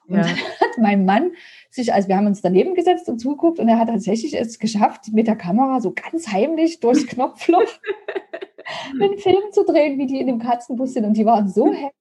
Und Ja. dann hat mein Mann sich, also wir haben uns daneben gesetzt und zugeguckt und er hat tatsächlich es geschafft, mit der Kamera so ganz heimlich durchs Knopfloch einen Film zu drehen, wie die in dem Katzenbus sind. Und die waren so happy.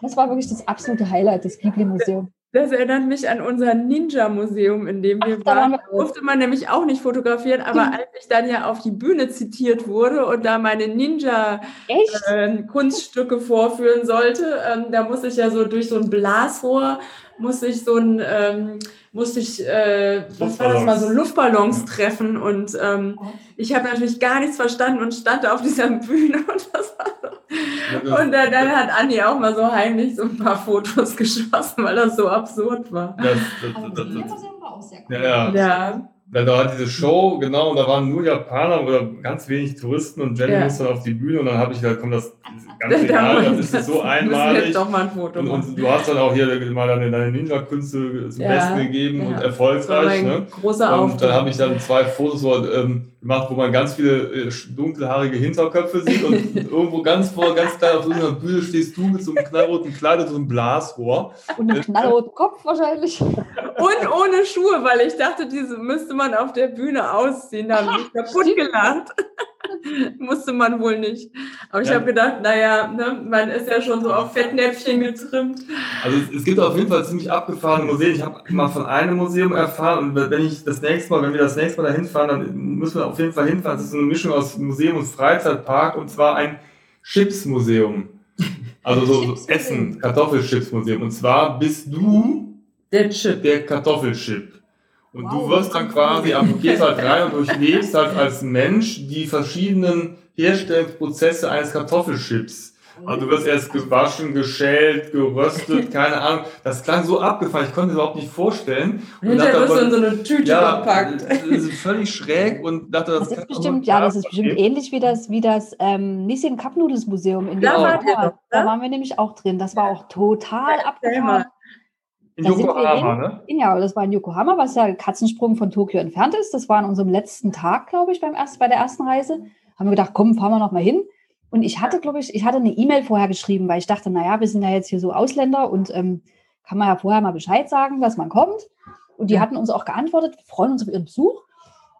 Das war wirklich das absolute Highlight des Ghibli-Museums. Das erinnert mich an unser Ninja-Museum, in dem wir Ach, waren Da durfte man nämlich auch nicht fotografieren, aber Stimmt. als ich dann ja auf die Bühne zitiert wurde und da meine Ninja-Kunststücke Echt? vorführen sollte, ähm, da musste ich ja so durch so ein Blasrohr, musste ich so ein, ähm, musste ich, äh, was war das mal, so Luftballons treffen und ähm, ich habe natürlich gar nichts verstanden und stand da auf dieser Bühne und das war so. Und dann, dann hat Andi auch mal so heimlich so ein paar Fotos geschossen, weil das so absurd war. Das, Aber das, das, das das, Museum war auch sehr Ja, ja. Ja, da war diese Show, genau, und da waren nur Japaner oder ganz wenig Touristen und Jenny Ja. musste dann auf die Bühne und dann habe ich gesagt, komm, das ganz egal, das ist das so einmalig. jetzt doch mal ein Foto Und, und du hast dann auch hier mal deine, deine Ninja-Künste zum Ja, Besten gegeben ja. und erfolgreich. Ne? großer Und dann habe ich dann zwei Fotos so, ähm, gemacht, wo man ganz viele äh, dunkelhaarige Hinterköpfe sieht und irgendwo ganz vor, ganz klein auf so einer Bühne stehst du mit so einem knallroten Kleid und so einem Blasrohr. Und einen knallroten Kopf wahrscheinlich. Und ohne Schuhe, weil ich dachte, diese müsste man auf der Bühne ausziehen. Da habe ich mich kaputt gelacht. Musste man wohl nicht. Aber ich Ja. habe gedacht, naja, ne, man ist ja schon so auf Fettnäpfchen getrimmt. Also es, es gibt auf jeden Fall ziemlich abgefahrene Museen. Ich habe mal von einem Museum erfahren und wenn ich das nächste Mal, wenn wir das nächste Mal dahin fahren, dann müssen wir auf jeden Fall hinfahren. Das ist so eine Mischung aus Museum und Freizeitpark und zwar ein Chipsmuseum. Also so, so. Essen, Kartoffelchipsmuseum. Und zwar bist du Der Chip. der Kartoffelchip. Und du Wow. wirst dann quasi, am du gehst halt rein und durchlebst halt als Mensch die verschiedenen Herstellungsprozesse eines Kartoffelchips. Also du wirst erst gewaschen, geschält, geröstet, keine Ahnung. Das klang so abgefahren, ich konnte es überhaupt nicht vorstellen. Und Hinterher dachte wirst du in so eine Tüte ja, verpackt. das ist völlig schräg und dachte, das, Das ist bestimmt, ja, das ist bestimmt ähnlich wie das, wie das ähm, Nissin Cup Noodles Museum in Da ihr doch, Da ne? waren wir nämlich auch drin. Das war auch total abgefahren. In Yokohama, ne? Ja, das war in Yokohama, was ja Katzensprung von Tokio entfernt ist. Das war an unserem letzten Tag, glaube ich, beim erst, bei der ersten Reise. Haben wir gedacht, komm, fahren wir noch mal hin. Und ich hatte, glaube ich, ich hatte eine E-Mail vorher geschrieben, weil ich dachte, naja, wir sind ja jetzt hier so Ausländer und ähm, kann man ja vorher mal Bescheid sagen, dass man kommt. Und die Ja. hatten uns auch geantwortet, wir freuen uns auf Ihren Besuch.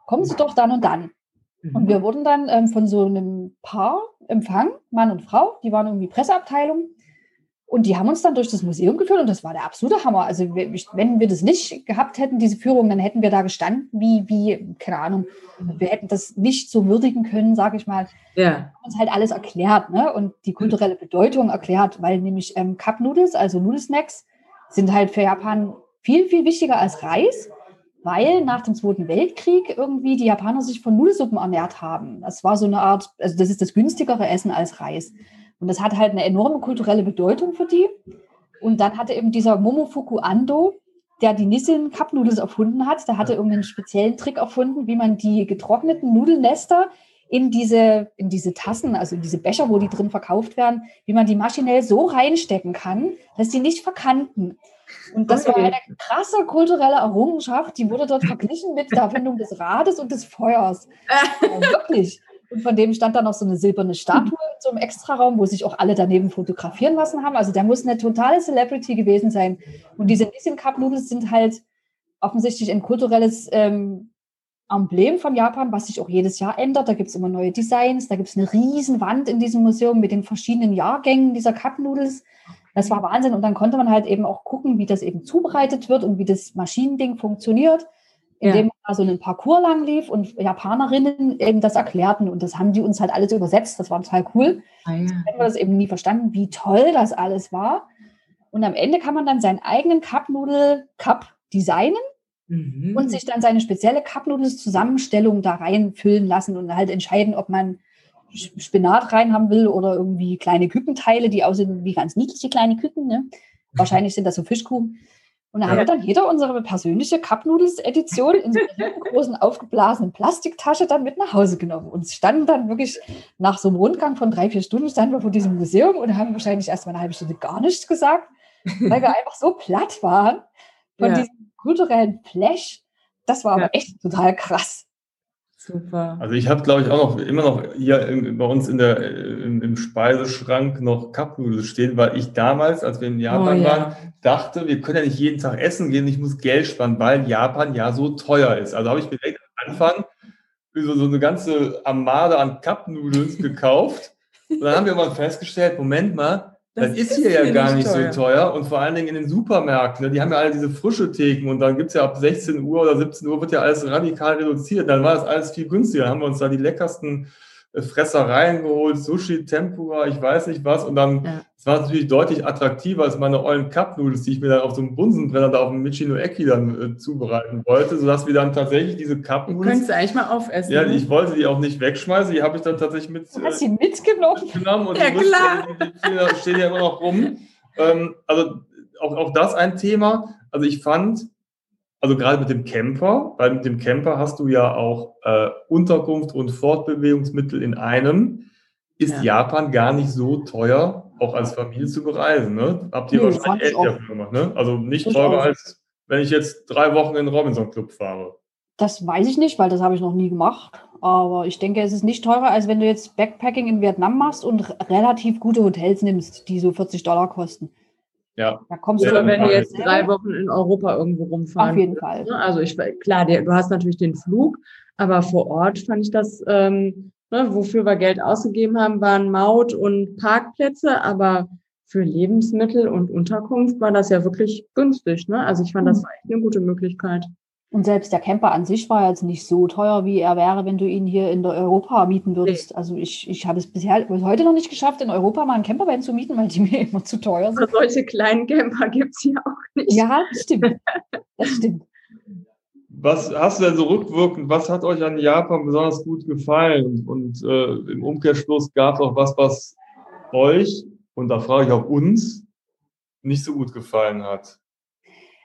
Kommen Sie doch dann und dann. Und Mhm. wir wurden dann ähm, von so einem Paar empfangen, Mann und Frau, die waren irgendwie Presseabteilung. Und die haben uns dann durch das Museum geführt und das war der absolute Hammer. Also wir- wenn wir das nicht gehabt hätten, diese Führung, dann hätten wir da gestanden, wie, wie, keine Ahnung, wir hätten das nicht so würdigen können, sage ich mal. Ja. haben uns halt alles erklärt ne? und die kulturelle Bedeutung erklärt, weil nämlich ähm, Cup Noodles, also Nudelsnacks, sind halt für Japan viel, viel wichtiger als Reis, weil nach dem Zweiten Weltkrieg irgendwie die Japaner sich von Nudelsuppen ernährt haben. Das war so eine Art, also das ist das günstigere Essen als Reis. Und das hat halt eine enorme kulturelle Bedeutung für die. Und dann hatte eben dieser Momofuku Ando, der die Nissin Cup Noodles erfunden hat, der hatte irgendeinen speziellen Trick erfunden, wie man die getrockneten Nudelnester in diese, in diese Tassen, also in diese Becher, wo die drin verkauft werden, wie man die maschinell so reinstecken kann, dass die nicht verkanten. Und das war eine krasse kulturelle Errungenschaft, die wurde dort verglichen mit der Erfindung des Rades und des Feuers. Ja, wirklich. Und von dem stand dann noch so eine silberne Statue in so einem Extraraum, wo sich auch alle daneben fotografieren lassen haben. Also der muss eine totale Celebrity gewesen sein. Und diese Nissin Cup Noodles sind halt offensichtlich ein kulturelles ähm, Emblem von Japan, was sich auch jedes Jahr ändert. Da gibt es immer neue Designs, da gibt es eine riesen Wand in diesem Museum mit den verschiedenen Jahrgängen dieser Cup Noodles. Das war Wahnsinn. Und dann konnte man halt eben auch gucken, wie das eben zubereitet wird und wie das Maschinending funktioniert, indem man da so einen Parcours lang lief und Japanerinnen eben das erklärten. Und das haben die uns halt alles übersetzt. Das war total cool. Ah, ja. Hätten wir das eben nie verstanden, wie toll das alles war. Und am Ende kann man dann seinen eigenen Cup-Nudel-Cup designen Mhm. und sich dann seine spezielle Cup-Nudels-Zusammenstellung da reinfüllen lassen und halt entscheiden, ob man Spinat rein haben will oder irgendwie kleine Kükenteile, die aussehen wie ganz niedliche kleine Küken. Ne? Wahrscheinlich sind das so Fischkuchen. Und da ja. haben wir dann jeder unsere persönliche Cup Noodles Edition in so einer großen aufgeblasenen Plastiktasche dann mit nach Hause genommen. Und standen dann wirklich nach so einem Rundgang von drei, vier Stunden standen wir vor diesem Museum und haben wahrscheinlich erst mal eine halbe Stunde gar nichts gesagt, weil wir einfach so platt waren von ja. diesem kulturellen Flash. Das war aber ja. echt total krass. Super. Also ich habe, glaube ich, auch noch immer noch hier in, bei uns in der, im, im Speiseschrank noch Cupnudeln stehen, weil ich damals, als wir in Japan oh, ja. waren, dachte, wir können ja nicht jeden Tag essen gehen, ich muss Geld sparen, weil Japan ja so teuer ist. Also habe ich mir direkt am Anfang so, so eine ganze Armade an Cupnudeln gekauft. Und dann haben wir mal festgestellt, Moment mal, das, das ist, hier ja gar nicht teuer. so teuer und vor allen Dingen in den Supermärkten, ne, die haben ja alle diese frische Theken und dann gibt es ja ab 16 Uhr oder 17 Uhr wird ja alles radikal reduziert. Dann war das alles viel günstiger. Dann haben wir uns da die leckersten Fressereien geholt, Sushi, Tempura, ich weiß nicht was. Und dann ja. es war natürlich deutlich attraktiver als meine ollen Cup-Noodles, die ich mir dann auf so einem Bunsenbrenner da auf dem Michino Eki dann äh, zubereiten wollte, sodass wir dann tatsächlich diese Cup-Noodles... Könntest du eigentlich mal aufessen. Ja, ne? ich wollte die auch nicht wegschmeißen, die habe ich dann tatsächlich mit... Du hast sie mitgenommen? mitgenommen und ja, die, klar. Die, die, stehen ja immer noch rum. Ähm, also auch, auch das ein Thema. Also ich fand, also gerade mit dem Camper, weil mit dem Camper hast du ja auch äh, Unterkunft und Fortbewegungsmittel in einem, ist ja. Japan gar nicht so teuer, auch als Familie zu bereisen. Ne? Habt ihr nee, wahrscheinlich echt dafür gemacht, ne? Also nicht ich teurer auch. als wenn ich jetzt drei Wochen in den Robinson Club fahre. Das weiß ich nicht, weil das habe ich noch nie gemacht. Aber ich denke, es ist nicht teurer, als wenn du jetzt Backpacking in Vietnam machst und relativ gute Hotels nimmst, die so 40 Dollar kosten. Ja. Da kommst ja, du, wenn du jetzt drei Wochen in Europa irgendwo rumfahren. Auf jeden Fall. Ne? Also ich klar, du hast natürlich den Flug, aber vor Ort fand ich das, ähm, ne, wofür wir Geld ausgegeben haben, waren Maut und Parkplätze, aber für Lebensmittel und Unterkunft war das ja wirklich günstig. Ne? Also ich fand, das mhm. war echt eine gute Möglichkeit. Und selbst der Camper an sich war jetzt nicht so teuer, wie er wäre, wenn du ihn hier in der Europa mieten würdest. Nee. Also ich, ich habe es bisher bis heute noch nicht geschafft, in Europa mal einen Campervan zu mieten, weil die mir immer zu teuer sind. Aber solche kleinen Camper gibt es hier auch nicht. Ja, das stimmt. Das stimmt. Was hast du denn so rückwirkend, was hat euch an Japan besonders gut gefallen? Und äh, im Umkehrschluss gab es auch was, was euch, und da frage ich auch uns, nicht so gut gefallen hat?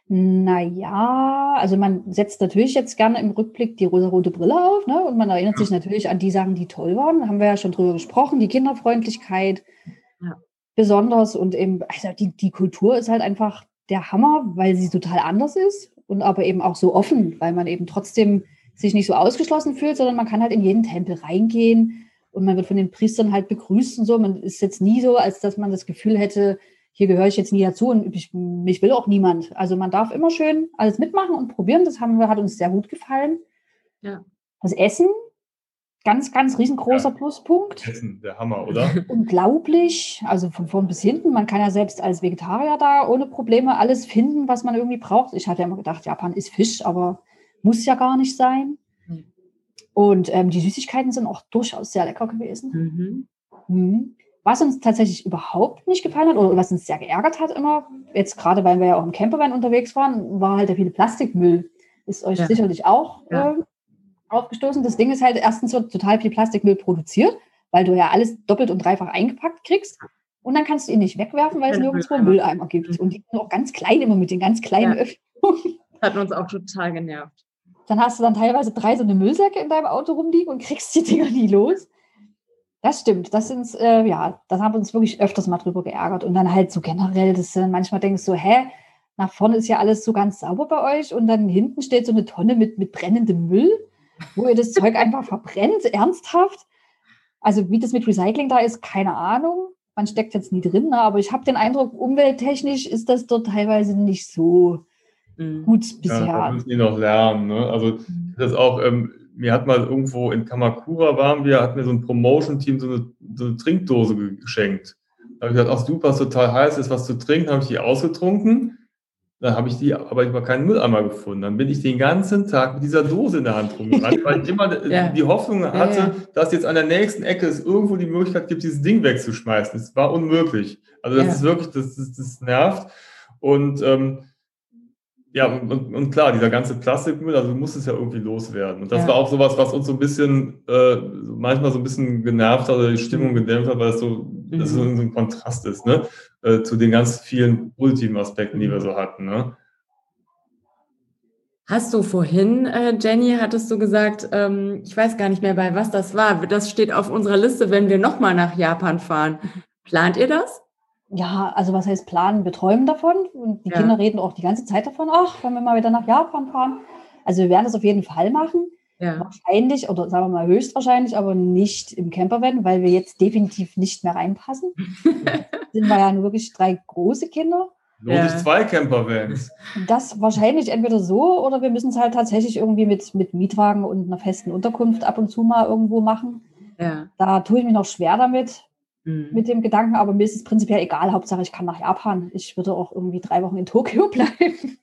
Naja, also man setzt natürlich jetzt gerne im Rückblick die rosa-rote Brille auf, ne? Und man erinnert sich natürlich an die Sachen, die toll waren. Da haben wir ja schon drüber gesprochen, die Kinderfreundlichkeit ja. besonders und eben, also die, die Kultur ist halt einfach der Hammer, weil sie total anders ist und aber eben auch so offen, weil man eben trotzdem sich nicht so ausgeschlossen fühlt, sondern man kann halt in jeden Tempel reingehen und man wird von den Priestern halt begrüßt und so. Man ist jetzt nie so, als dass man das Gefühl hätte, hier gehöre ich jetzt nie dazu und ich, mich will auch niemand. Also man darf immer schön alles mitmachen und probieren. Das haben wir, hat uns sehr gut gefallen. Ja. Das Essen, ganz, ganz riesengroßer ja. Pluspunkt. Essen, der Hammer, oder? Unglaublich. Also von vorn bis hinten. Man kann ja selbst als Vegetarier da ohne Probleme alles finden, was man irgendwie braucht. Ich hatte ja immer gedacht, Japan ist Fisch, aber muss ja gar nicht sein. Mhm. Und ähm, die Süßigkeiten sind auch durchaus sehr lecker gewesen. Mhm. Mhm. Was uns tatsächlich überhaupt nicht gefallen hat oder was uns sehr geärgert hat immer, jetzt gerade weil wir ja auch im Campervan unterwegs waren, war halt der viele Plastikmüll. Ist euch ja. sicherlich auch ja. äh, aufgestoßen. Das Ding ist halt, erstens wird total viel Plastikmüll produziert, weil du ja alles doppelt und dreifach eingepackt kriegst. Und dann kannst du ihn nicht wegwerfen, weil es nirgendwo Mülleimer gibt. Mhm. Und die sind auch ganz klein immer mit den ganz kleinen ja. Öffnungen. Hat uns auch total genervt. Dann hast du dann teilweise drei so eine Müllsäcke in deinem Auto rumliegen und kriegst die Dinger nie los. Das stimmt. Das sind, äh, ja, das haben wir uns wirklich öfters mal drüber geärgert. Und dann halt so generell, dass du dann manchmal denkst so, hä, nach vorne ist ja alles so ganz sauber bei euch und dann hinten steht so eine Tonne mit, mit brennendem Müll, wo ihr das Zeug einfach verbrennt, ernsthaft. Also wie das mit Recycling da ist, keine Ahnung. Man steckt jetzt nie drin, ne? aber ich habe den Eindruck, umwelttechnisch ist das dort teilweise nicht so mhm. gut bisher. Ja, da müssen die noch lernen. Ne? Also das auch, ähm, mir hat mal irgendwo in Kamakura waren wir, hat mir so ein Promotion-Team so eine, so eine Trinkdose geschenkt. Da habe ich gesagt, ach super, ist total heiß, ist was zu trinken, habe ich die ausgetrunken. Dann habe ich die, aber ich habe keinen Mülleimer gefunden. Dann bin ich den ganzen Tag mit dieser Dose in der Hand rumgerannt, weil ich immer ja. die Hoffnung hatte, ja, ja. dass jetzt an der nächsten Ecke es irgendwo die Möglichkeit gibt, dieses Ding wegzuschmeißen. Es war unmöglich. Also das ist wirklich, das, das, das nervt. Und ähm, ja, und, und, klar, dieser ganze Plastikmüll, also muss es ja irgendwie loswerden. Und das ja. war auch sowas, was uns so ein bisschen, äh, manchmal so ein bisschen genervt hat oder die Stimmung mhm. gedämpft hat, weil es so, mhm. das so ein Kontrast ist, ne? Äh, zu den ganz vielen positiven Aspekten, die wir so hatten, ne? Hast du vorhin, äh, Jenny, hattest du gesagt, ähm, ich weiß gar nicht mehr, bei was das war. Das steht auf unserer Liste, wenn wir nochmal nach Japan fahren. Plant ihr das? Ja, also was heißt planen? Wir träumen davon und die Ja. Kinder reden auch die ganze Zeit davon, ach, wenn wir mal wieder nach Japan fahren. Also wir werden das auf jeden Fall machen. Ja. Wahrscheinlich oder sagen wir mal höchstwahrscheinlich, aber nicht im Campervan, weil wir jetzt definitiv nicht mehr reinpassen. Sind wir ja nur wirklich drei große Kinder. Lohnt Ja. sich zwei Campervans. Das wahrscheinlich entweder so oder wir müssen es halt tatsächlich irgendwie mit, mit Mietwagen und einer festen Unterkunft ab und zu mal irgendwo machen. Ja. Da tue ich mich noch schwer damit, Mhm. mit dem Gedanken, aber mir ist es prinzipiell egal. Hauptsache, ich kann nach Japan. Ich würde auch irgendwie drei Wochen in Tokio bleiben.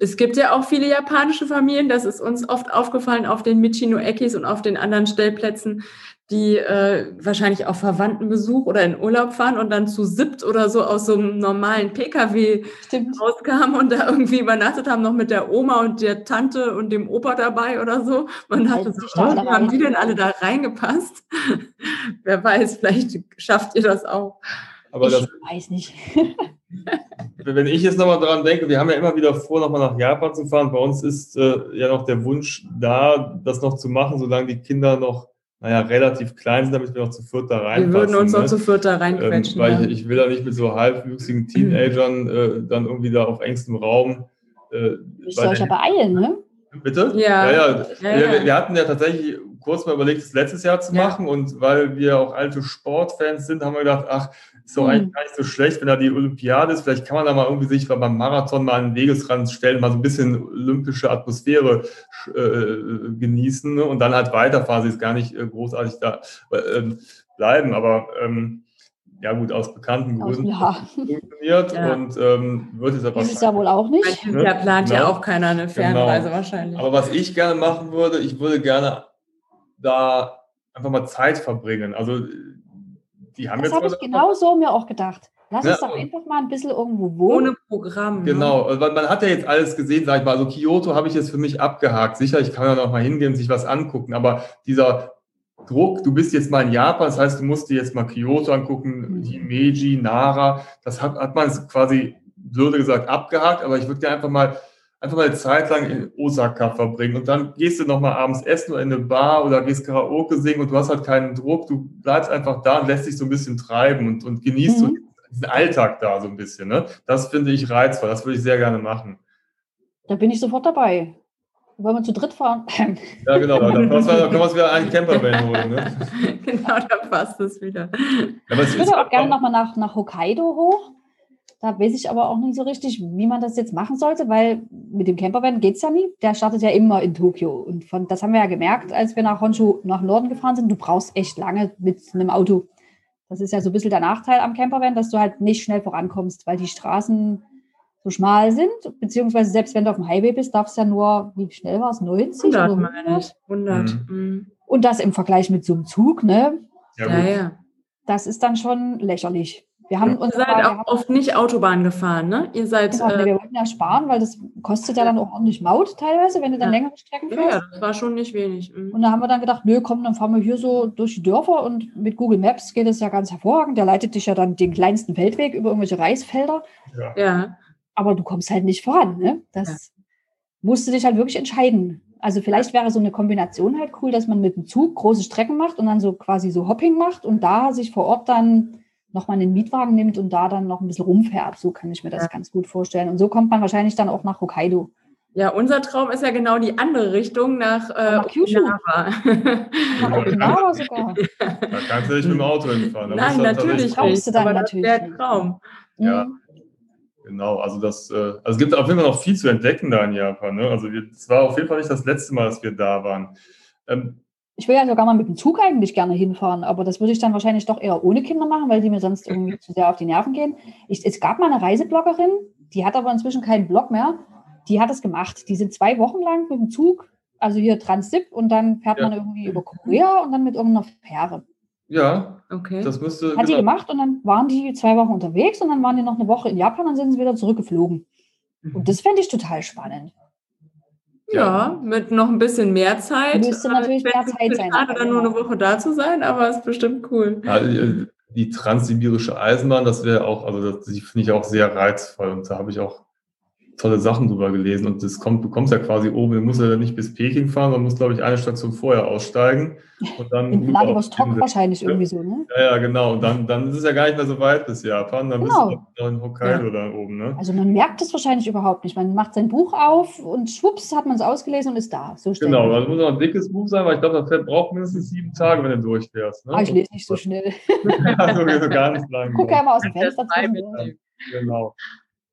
Es gibt ja auch viele japanische Familien, das ist uns oft aufgefallen auf den Michino-Ekis und auf den anderen Stellplätzen, die äh, wahrscheinlich auf Verwandtenbesuch oder in Urlaub fahren und dann zu siebt oder so aus so einem normalen Pkw Stimmt. rauskamen und da irgendwie übernachtet haben, noch mit der Oma und der Tante und dem Opa dabei oder so. Man Halten so, "Oh, wie haben die rein?" denn alle da reingepasst? Wer weiß, vielleicht schafft ihr das auch. Aber ich das, weiß nicht. wenn ich jetzt nochmal dran denke, wir haben ja immer wieder vor, nochmal nach Japan zu fahren. Bei uns ist äh, ja noch der Wunsch da, das noch zu machen, solange die Kinder noch, naja, relativ klein sind, damit wir noch zu viert da Wir reinpassen. würden uns noch ne? zu viert da ähm, reinquetschen. weil ja. ich, ich will da nicht mit so halbwüchsigen Teenagern äh, dann irgendwie da auf engstem Raum. Äh, Ich soll euch ja beeilen, ne? Bitte? Ja. ja, ja. Ja, wir, ja. wir hatten ja tatsächlich kurz mal überlegt, es letztes Jahr zu Ja. machen und weil wir auch alte Sportfans sind, haben wir gedacht, ach, ist doch Mhm. eigentlich gar nicht so schlecht, wenn da die Olympiade ist. Vielleicht kann man da mal irgendwie sich beim Marathon mal einen Wegesrand stellen, mal so ein bisschen olympische Atmosphäre äh, genießen ne? und dann halt weiterfahren. Sie ist gar nicht äh, großartig da äh, ähm, bleiben, aber ähm, ja gut, aus bekannten Gründen ja, funktioniert Ja. und ähm, wird es aber dieses Jahr wohl auch nicht. dieses Jahr plant ja Genau. auch keiner eine Fernreise wahrscheinlich. Aber was ich gerne machen würde, ich würde gerne da einfach mal Zeit verbringen. Also die haben Das jetzt habe mal ich genau so mir auch gedacht. Lass Ja. uns doch einfach mal ein bisschen irgendwo wohnen. Ohne Programm. ne? Genau, also weil man hat ja jetzt alles gesehen, sag ich mal. Also Kyoto habe ich jetzt für mich abgehakt. Sicher, ich kann ja noch mal hingehen und sich was angucken, aber dieser Druck, du bist jetzt mal in Japan, das heißt, du musst dir jetzt mal Kyoto angucken, Mhm. Himeji, Nara, das hat, hat man quasi, blöde gesagt, abgehakt, aber ich würde dir einfach mal einfach mal eine Zeit lang in Osaka verbringen und dann gehst du noch mal abends essen oder in eine Bar oder gehst Karaoke singen und du hast halt keinen Druck, du bleibst einfach da und lässt dich so ein bisschen treiben und, und genießt so Mhm. diesen Alltag da so ein bisschen. Ne? Das finde ich reizvoll, das würde ich sehr gerne machen. Da bin ich sofort dabei. Wollen wir zu dritt fahren? Ja, genau, da können wir uns- wieder einen Campervan holen. Ne? genau, da passt es wieder. Es Ich würde auch gerne nochmal nach, nach Hokkaido hoch. Da weiß ich aber auch nicht so richtig, wie man das jetzt machen sollte, weil mit dem Campervan geht es ja nie. Der startet ja immer in Tokio. Und von, das haben wir ja gemerkt, als wir nach Honshu nach Norden gefahren sind. Du brauchst echt lange mit einem Auto. Das ist ja so ein bisschen der Nachteil am Campervan, dass du halt nicht schnell vorankommst, weil die Straßen so schmal sind. Beziehungsweise selbst wenn du auf dem Highway bist, darfst du ja nur, wie schnell war es, 90 100 oder meine ich. 100. Mhm. Und das im Vergleich mit so einem Zug, ne? ja, ja. Das ist dann schon lächerlich. Wir haben Ihr uns seid wir auch haben- oft nicht Autobahn gefahren, ne? Ihr seid. Genau, Äh, wir wollten ja sparen, weil das kostet ja dann auch ordentlich Maut teilweise, wenn du dann Ja. längere Strecken ja, fährst. ja, das war schon nicht wenig. Mhm. Und da haben wir dann gedacht, nö, komm, dann fahren wir hier so durch die Dörfer und mit Google Maps geht es ja ganz hervorragend. Der leitet dich ja dann den kleinsten Feldweg über irgendwelche Reisfelder, Ja, aber du kommst halt nicht voran. Ne? Das musst du dich halt wirklich entscheiden. Also vielleicht wäre so eine Kombination halt cool, dass man mit dem Zug große Strecken macht und dann so quasi so Hopping macht und da sich vor Ort dann nochmal einen Mietwagen nimmt und da dann noch ein bisschen rumfährt. So kann ich mir das Ja. ganz gut vorstellen. Und so kommt man wahrscheinlich dann auch nach Hokkaido. ja, unser Traum ist ja genau die andere Richtung nach, äh, Nach Kyushu. Okinawa. Nach Okinawa sogar. Da kannst du nicht mit dem Auto hinfahren. Da Nein, natürlich brauchst du dann aber natürlich das nicht. der Traum. Ja. Mhm. Genau, also das, äh, also es gibt auf jeden Fall noch viel zu entdecken da in Japan. Ne? Also es war auf jeden Fall nicht das letzte Mal, dass wir da waren. Ähm, Ich will ja sogar mal mit dem Zug eigentlich gerne hinfahren, aber das würde ich dann wahrscheinlich doch eher ohne Kinder machen, weil die mir sonst irgendwie zu sehr auf die Nerven gehen. Ich, es gab mal eine Reisebloggerin, die hat aber inzwischen keinen Blog mehr. Die hat es gemacht. Die sind zwei Wochen lang mit dem Zug, also hier Transip, und dann fährt Ja. man irgendwie über Korea und dann mit irgendeiner Fähre. ja, Okay. das müsste. Hat die genau. gemacht und dann waren die zwei Wochen unterwegs und dann waren die noch eine Woche in Japan und sind sie wieder zurückgeflogen. Und das fände ich total spannend. Ja, mit noch ein bisschen mehr Zeit. Müsste natürlich mehr Zeit ein sein, Schade, dann nur eine genau. Woche da zu sein, aber es ist bestimmt cool. Ja, die transsibirische Eisenbahn, das wäre auch, also das, die finde ich auch sehr reizvoll und da habe ich auch tolle Sachen drüber gelesen und das kommt, du kommst ja quasi oben, du musst ja nicht bis Peking fahren, sondern musst, glaube ich, eine Station vorher aussteigen und dann. In Vladivostok wahrscheinlich irgendwie so, ne? Ja, ja, genau. Und dann, dann ist es ja gar nicht mehr so weit bis Japan, dann genau. bist du noch in Hokkaido ja. da oben, ne? Also man merkt es wahrscheinlich überhaupt nicht. Man macht sein Buch auf und schwupps hat man es ausgelesen und ist da. So genau, das muss auch ein dickes Buch sein, weil ich glaube, das braucht mindestens sieben Tage, wenn du durchfährst. Ne? Aber ah, ich lese nicht so schnell. ja, so, so ganz lang. Guck ja mal aus dem Fenster. Genau.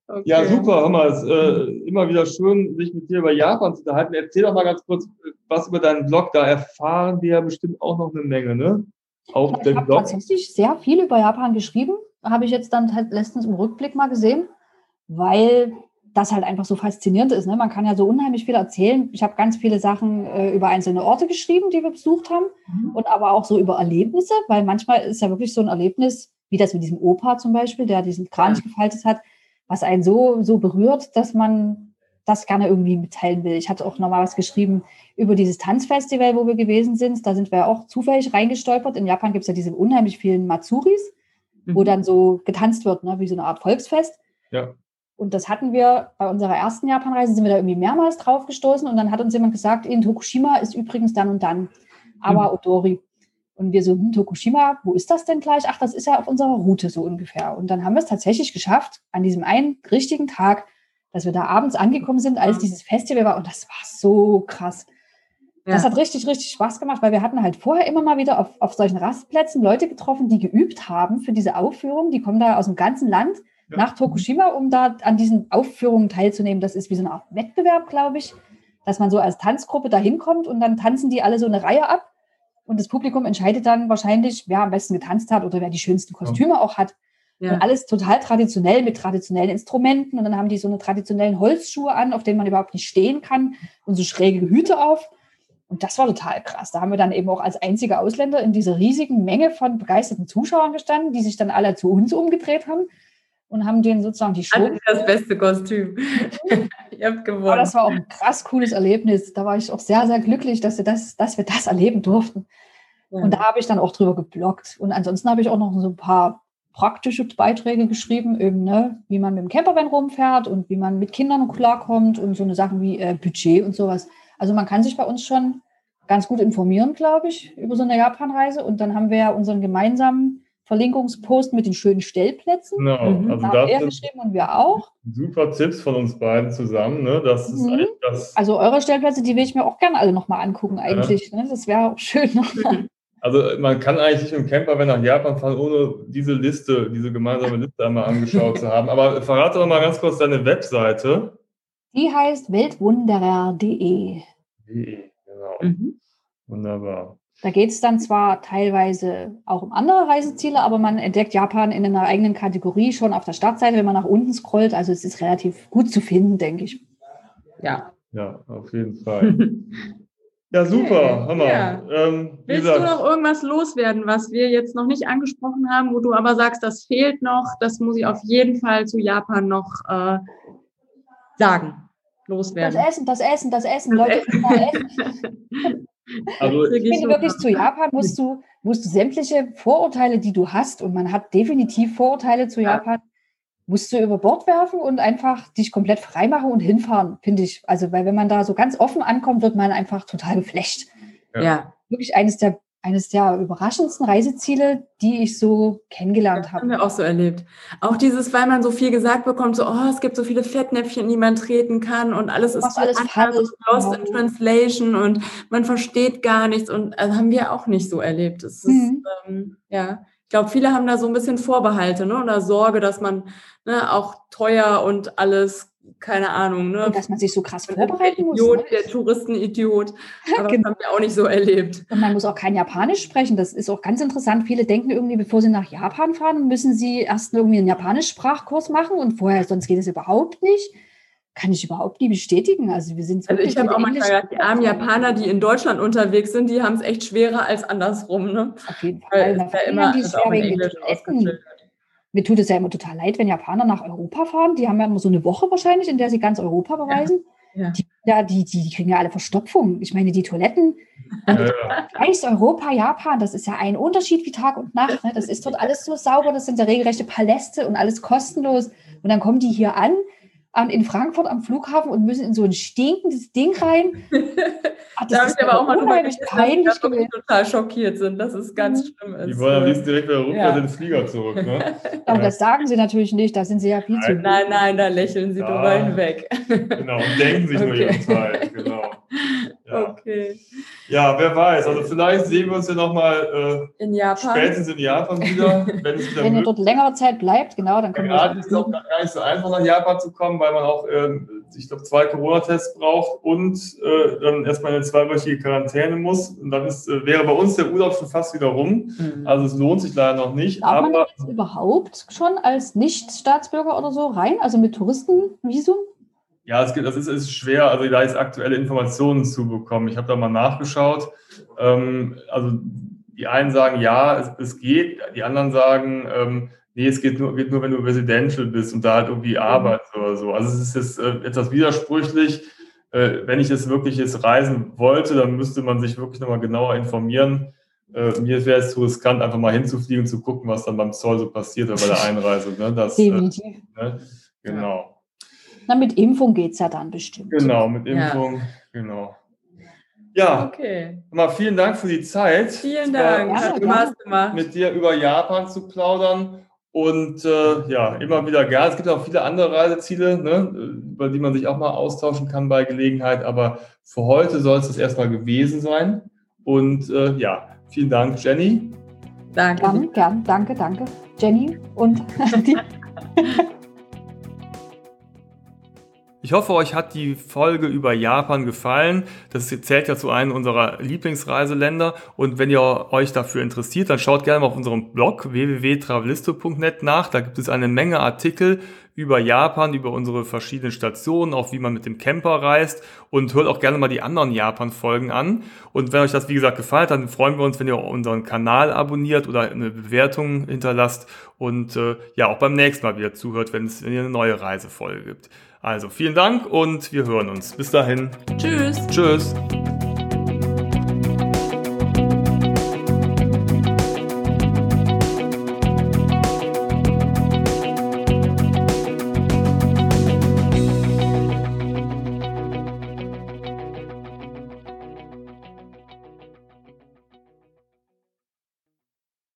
Okay. Ja, super, hör mal, es ist äh, immer wieder schön, sich mit dir über Japan zu unterhalten. Erzähl doch mal ganz kurz was über deinen Blog. Da erfahren wir ja bestimmt auch noch eine Menge, ne? Auf ja, ich habe tatsächlich sehr viel über Japan geschrieben. Habe ich jetzt dann halt letztens im Rückblick mal gesehen, weil das halt einfach so faszinierend ist. Ne? Man kann ja so unheimlich viel erzählen. Ich habe ganz viele Sachen äh, über einzelne Orte geschrieben, die wir besucht haben mhm. und aber auch so über Erlebnisse, weil manchmal ist ja wirklich so ein Erlebnis, wie das mit diesem Opa zum Beispiel, der diesen Kranich gefaltet hat, was einen so, so berührt, dass man das gerne irgendwie mitteilen will. Ich hatte auch nochmal was geschrieben über dieses Tanzfestival, wo wir gewesen sind. Da sind wir auch zufällig reingestolpert. In Japan gibt es ja diese unheimlich vielen Matsuris, mhm. wo dann so getanzt wird, ne, wie so eine Art Volksfest. Ja. Und das hatten wir bei unserer ersten Japanreise, sind wir da irgendwie mehrmals drauf gestoßen und dann hat uns jemand gesagt, in Tokushima ist übrigens dann und dann aber mhm. Odori. Und wir so, hm, Tokushima, wo ist das denn gleich? Ach, das ist ja auf unserer Route so ungefähr. Und dann haben wir es tatsächlich geschafft, an diesem einen richtigen Tag, dass wir da abends angekommen sind, als dieses Festival war. Und das war so krass. Ja. Das hat richtig, richtig Spaß gemacht, weil wir hatten halt vorher immer mal wieder auf, auf solchen Rastplätzen Leute getroffen, die geübt haben für diese Aufführung. Die kommen da aus dem ganzen Land ja. nach Tokushima, um da an diesen Aufführungen teilzunehmen. Das ist wie so eine Art Wettbewerb, glaube ich, dass man so als Tanzgruppe da hinkommt und dann tanzen die alle so eine Reihe ab und das Publikum entscheidet dann wahrscheinlich, wer am besten getanzt hat oder wer die schönsten Kostüme auch hat. Ja. Und alles total traditionell mit traditionellen Instrumenten. Und dann haben die so eine traditionellen Holzschuhe an, auf denen man überhaupt nicht stehen kann und so schräge Hüte auf. Und das war total krass. Da haben wir dann eben auch als einzige Ausländer in dieser riesigen Menge von begeisterten Zuschauern gestanden, die sich dann alle zu uns umgedreht haben und haben denen sozusagen die Show. Das beste Kostüm. Ihr habt gewonnen. Aber das war auch ein krass cooles Erlebnis. Da war ich auch sehr, sehr glücklich, dass wir das, dass wir das erleben durften. Ja. Und da habe ich dann auch drüber geblockt. Und ansonsten habe ich auch noch so ein paar praktische Beiträge geschrieben, eben, ne, wie man mit dem Campervan rumfährt und wie man mit Kindern klarkommt und so eine Sachen wie äh, Budget und sowas. Also man kann sich bei uns schon ganz gut informieren, glaube ich, über so eine Japanreise. Und dann haben wir ja unseren gemeinsamen Verlinkungspost mit den schönen Stellplätzen. Genau, mhm. also das er geschrieben und wir auch. Super Tipps von uns beiden zusammen. Ne? Das ist mhm. das also eure Stellplätze, die will ich mir auch gerne alle nochmal angucken eigentlich. Ja. Ne? Das wäre auch schön nochmal. Also man kann eigentlich nicht mit dem Camper, wenn nach Japan fahren, ohne diese Liste, diese gemeinsame Liste einmal angeschaut zu haben. Aber verrate doch mal ganz kurz deine Webseite. Die heißt weltwunderer.de. De, genau. Mhm. Wunderbar. Da geht es dann zwar teilweise auch um andere Reiseziele, aber man entdeckt Japan in einer eigenen Kategorie schon auf der Startseite, wenn man nach unten scrollt. Also es ist relativ gut zu finden, denke ich. Ja. Ja, auf jeden Fall. ja, super, Hammer. Ja. Ähm, Willst gesagt, du noch irgendwas loswerden, was wir jetzt noch nicht angesprochen haben, wo du aber sagst, das fehlt noch, das muss ich auf jeden Fall zu Japan noch äh, sagen, loswerden? Das Essen, das Essen, das Essen, das Leute, Essen. Also ich finde wirklich, zu Japan musst du, musst du sämtliche Vorurteile, die du hast, und man hat definitiv Vorurteile zu Japan, musst du über Bord werfen und einfach dich komplett freimachen und hinfahren, finde ich. Also, weil wenn man da so ganz offen ankommt, wird man einfach total geflecht. Ja. Wirklich eines der eines der überraschendsten Reiseziele, die ich so kennengelernt habe. Haben wir auch so erlebt. Auch dieses, weil man so viel gesagt bekommt, so, oh, es gibt so viele Fettnäpfchen, die man treten kann und alles ist alles falsch, lost in translation und man versteht gar nichts und also haben wir auch nicht so erlebt. Es mhm. ist, ähm, ja, ich glaube, viele haben da so ein bisschen Vorbehalte ne, oder Sorge, dass man ne, auch teuer und alles keine Ahnung, ne? Und dass man sich so krass vorbereiten muss. Idiot, ne? Der Touristenidiot. Aber genau. das haben wir auch nicht so erlebt. Und man muss auch kein Japanisch sprechen. Das ist auch ganz interessant. Viele denken irgendwie, bevor sie nach Japan fahren, müssen sie erst irgendwie einen Japanisch-Sprachkurs machen und vorher, sonst geht es überhaupt nicht. Kann ich überhaupt nie bestätigen. Also wir sind Also ich habe auch manchmal gedacht, die armen Japaner, die in Deutschland unterwegs sind, die haben es echt schwerer als andersrum. Ne? Auf jeden Fall. Weil es ja immer, die ist auch in Englisch mir tut es ja immer total leid, wenn Japaner nach Europa fahren. Die haben ja immer so eine Woche wahrscheinlich, in der sie ganz Europa bereisen. Ja. Ja. Die, ja, die, die, die, kriegen ja alle Verstopfung. Ich meine, die Toiletten, ja, ja. Europa, Japan, das ist ja ein Unterschied wie Tag und Nacht. Ne? Das ist dort alles so sauber, das sind ja regelrechte Paläste und alles kostenlos. Und dann kommen die hier an, in Frankfurt am Flughafen und müssen in so ein stinkendes Ding rein. Ach, das da ist aber auch mal unheimlich peinlich dass die total schockiert sind, dass es ganz mhm. schlimm ist. Die wollen am liebsten direkt wieder rückwärts ja. in den Flieger zurück. Ne? aber das sagen sie natürlich nicht, da sind sie ja viel nein. zu. Nein, nein, da lächeln sie ja. drüber hinweg. Genau, und denken sich okay. nur ihre Zeit. Genau. Ja. Okay. Ja, wer weiß. Also vielleicht sehen wir uns ja nochmal äh, in Japan. spätestens in Japan wieder. Wenn, es wieder wenn ihr dort längere Zeit bleibt, genau, dann können ja, wir. Es ist auch gar nicht so einfach nach Japan zu kommen, weil man auch, äh, ich glaube, zwei Corona-Tests braucht und äh, dann erstmal eine zweiwöchige Quarantäne muss. Und dann ist, äh, wäre bei uns der Urlaub schon fast wieder rum. Mhm. Also es lohnt sich leider noch nicht. Darf aber, man jetzt überhaupt schon als Nicht-Staatsbürger oder so rein? Also mit Touristenvisum? Ja, es, das ist, ist schwer, also da jetzt aktuelle Informationen zu bekommen. Ich habe da mal nachgeschaut. Ähm, also die einen sagen, ja, es, es geht, die anderen sagen, ähm, nee, es geht nur, geht nur, wenn du Residential bist und da halt irgendwie mhm. arbeitest oder so. Also es ist jetzt äh, etwas widersprüchlich. Äh, wenn ich jetzt wirklich jetzt reisen wollte, dann müsste man sich wirklich nochmal genauer informieren. Äh, mir wäre es zu riskant, einfach mal hinzufliegen und zu gucken, was dann beim Zoll so passiert oder bei der Einreise. Ne? Das, äh, Definitiv. Ne? Genau. Na, mit Impfung geht es ja dann bestimmt. Genau, mit Impfung, ja. genau. Ja, okay. Mal vielen Dank für die Zeit. Vielen Dank, hat Spaß gemacht. Mit dir über Japan zu plaudern. Und äh, ja, immer wieder gerne. Es gibt auch viele andere Reiseziele, ne, über die man sich auch mal austauschen kann bei Gelegenheit. Aber für heute soll es das erstmal gewesen sein. Und äh, ja, vielen Dank, Jenny. Danke. Gern, gern, danke, danke, Jenny. Und die. Ich hoffe, euch hat die Folge über Japan gefallen. Das zählt ja zu einem unserer Lieblingsreiseländer. Und wenn ihr euch dafür interessiert, dann schaut gerne mal auf unserem Blog www.travelisto.net nach. Da gibt es eine Menge Artikel über Japan, über unsere verschiedenen Stationen, auch wie man mit dem Camper reist und hört auch gerne mal die anderen Japan-Folgen an. Und wenn euch das, wie gesagt, gefällt, dann freuen wir uns, wenn ihr unseren Kanal abonniert oder eine Bewertung hinterlasst und äh, ja, auch beim nächsten Mal wieder zuhört, wenn es eine neue Reisefolge gibt. Also vielen Dank und wir hören uns. Bis dahin. Tschüss. Tschüss.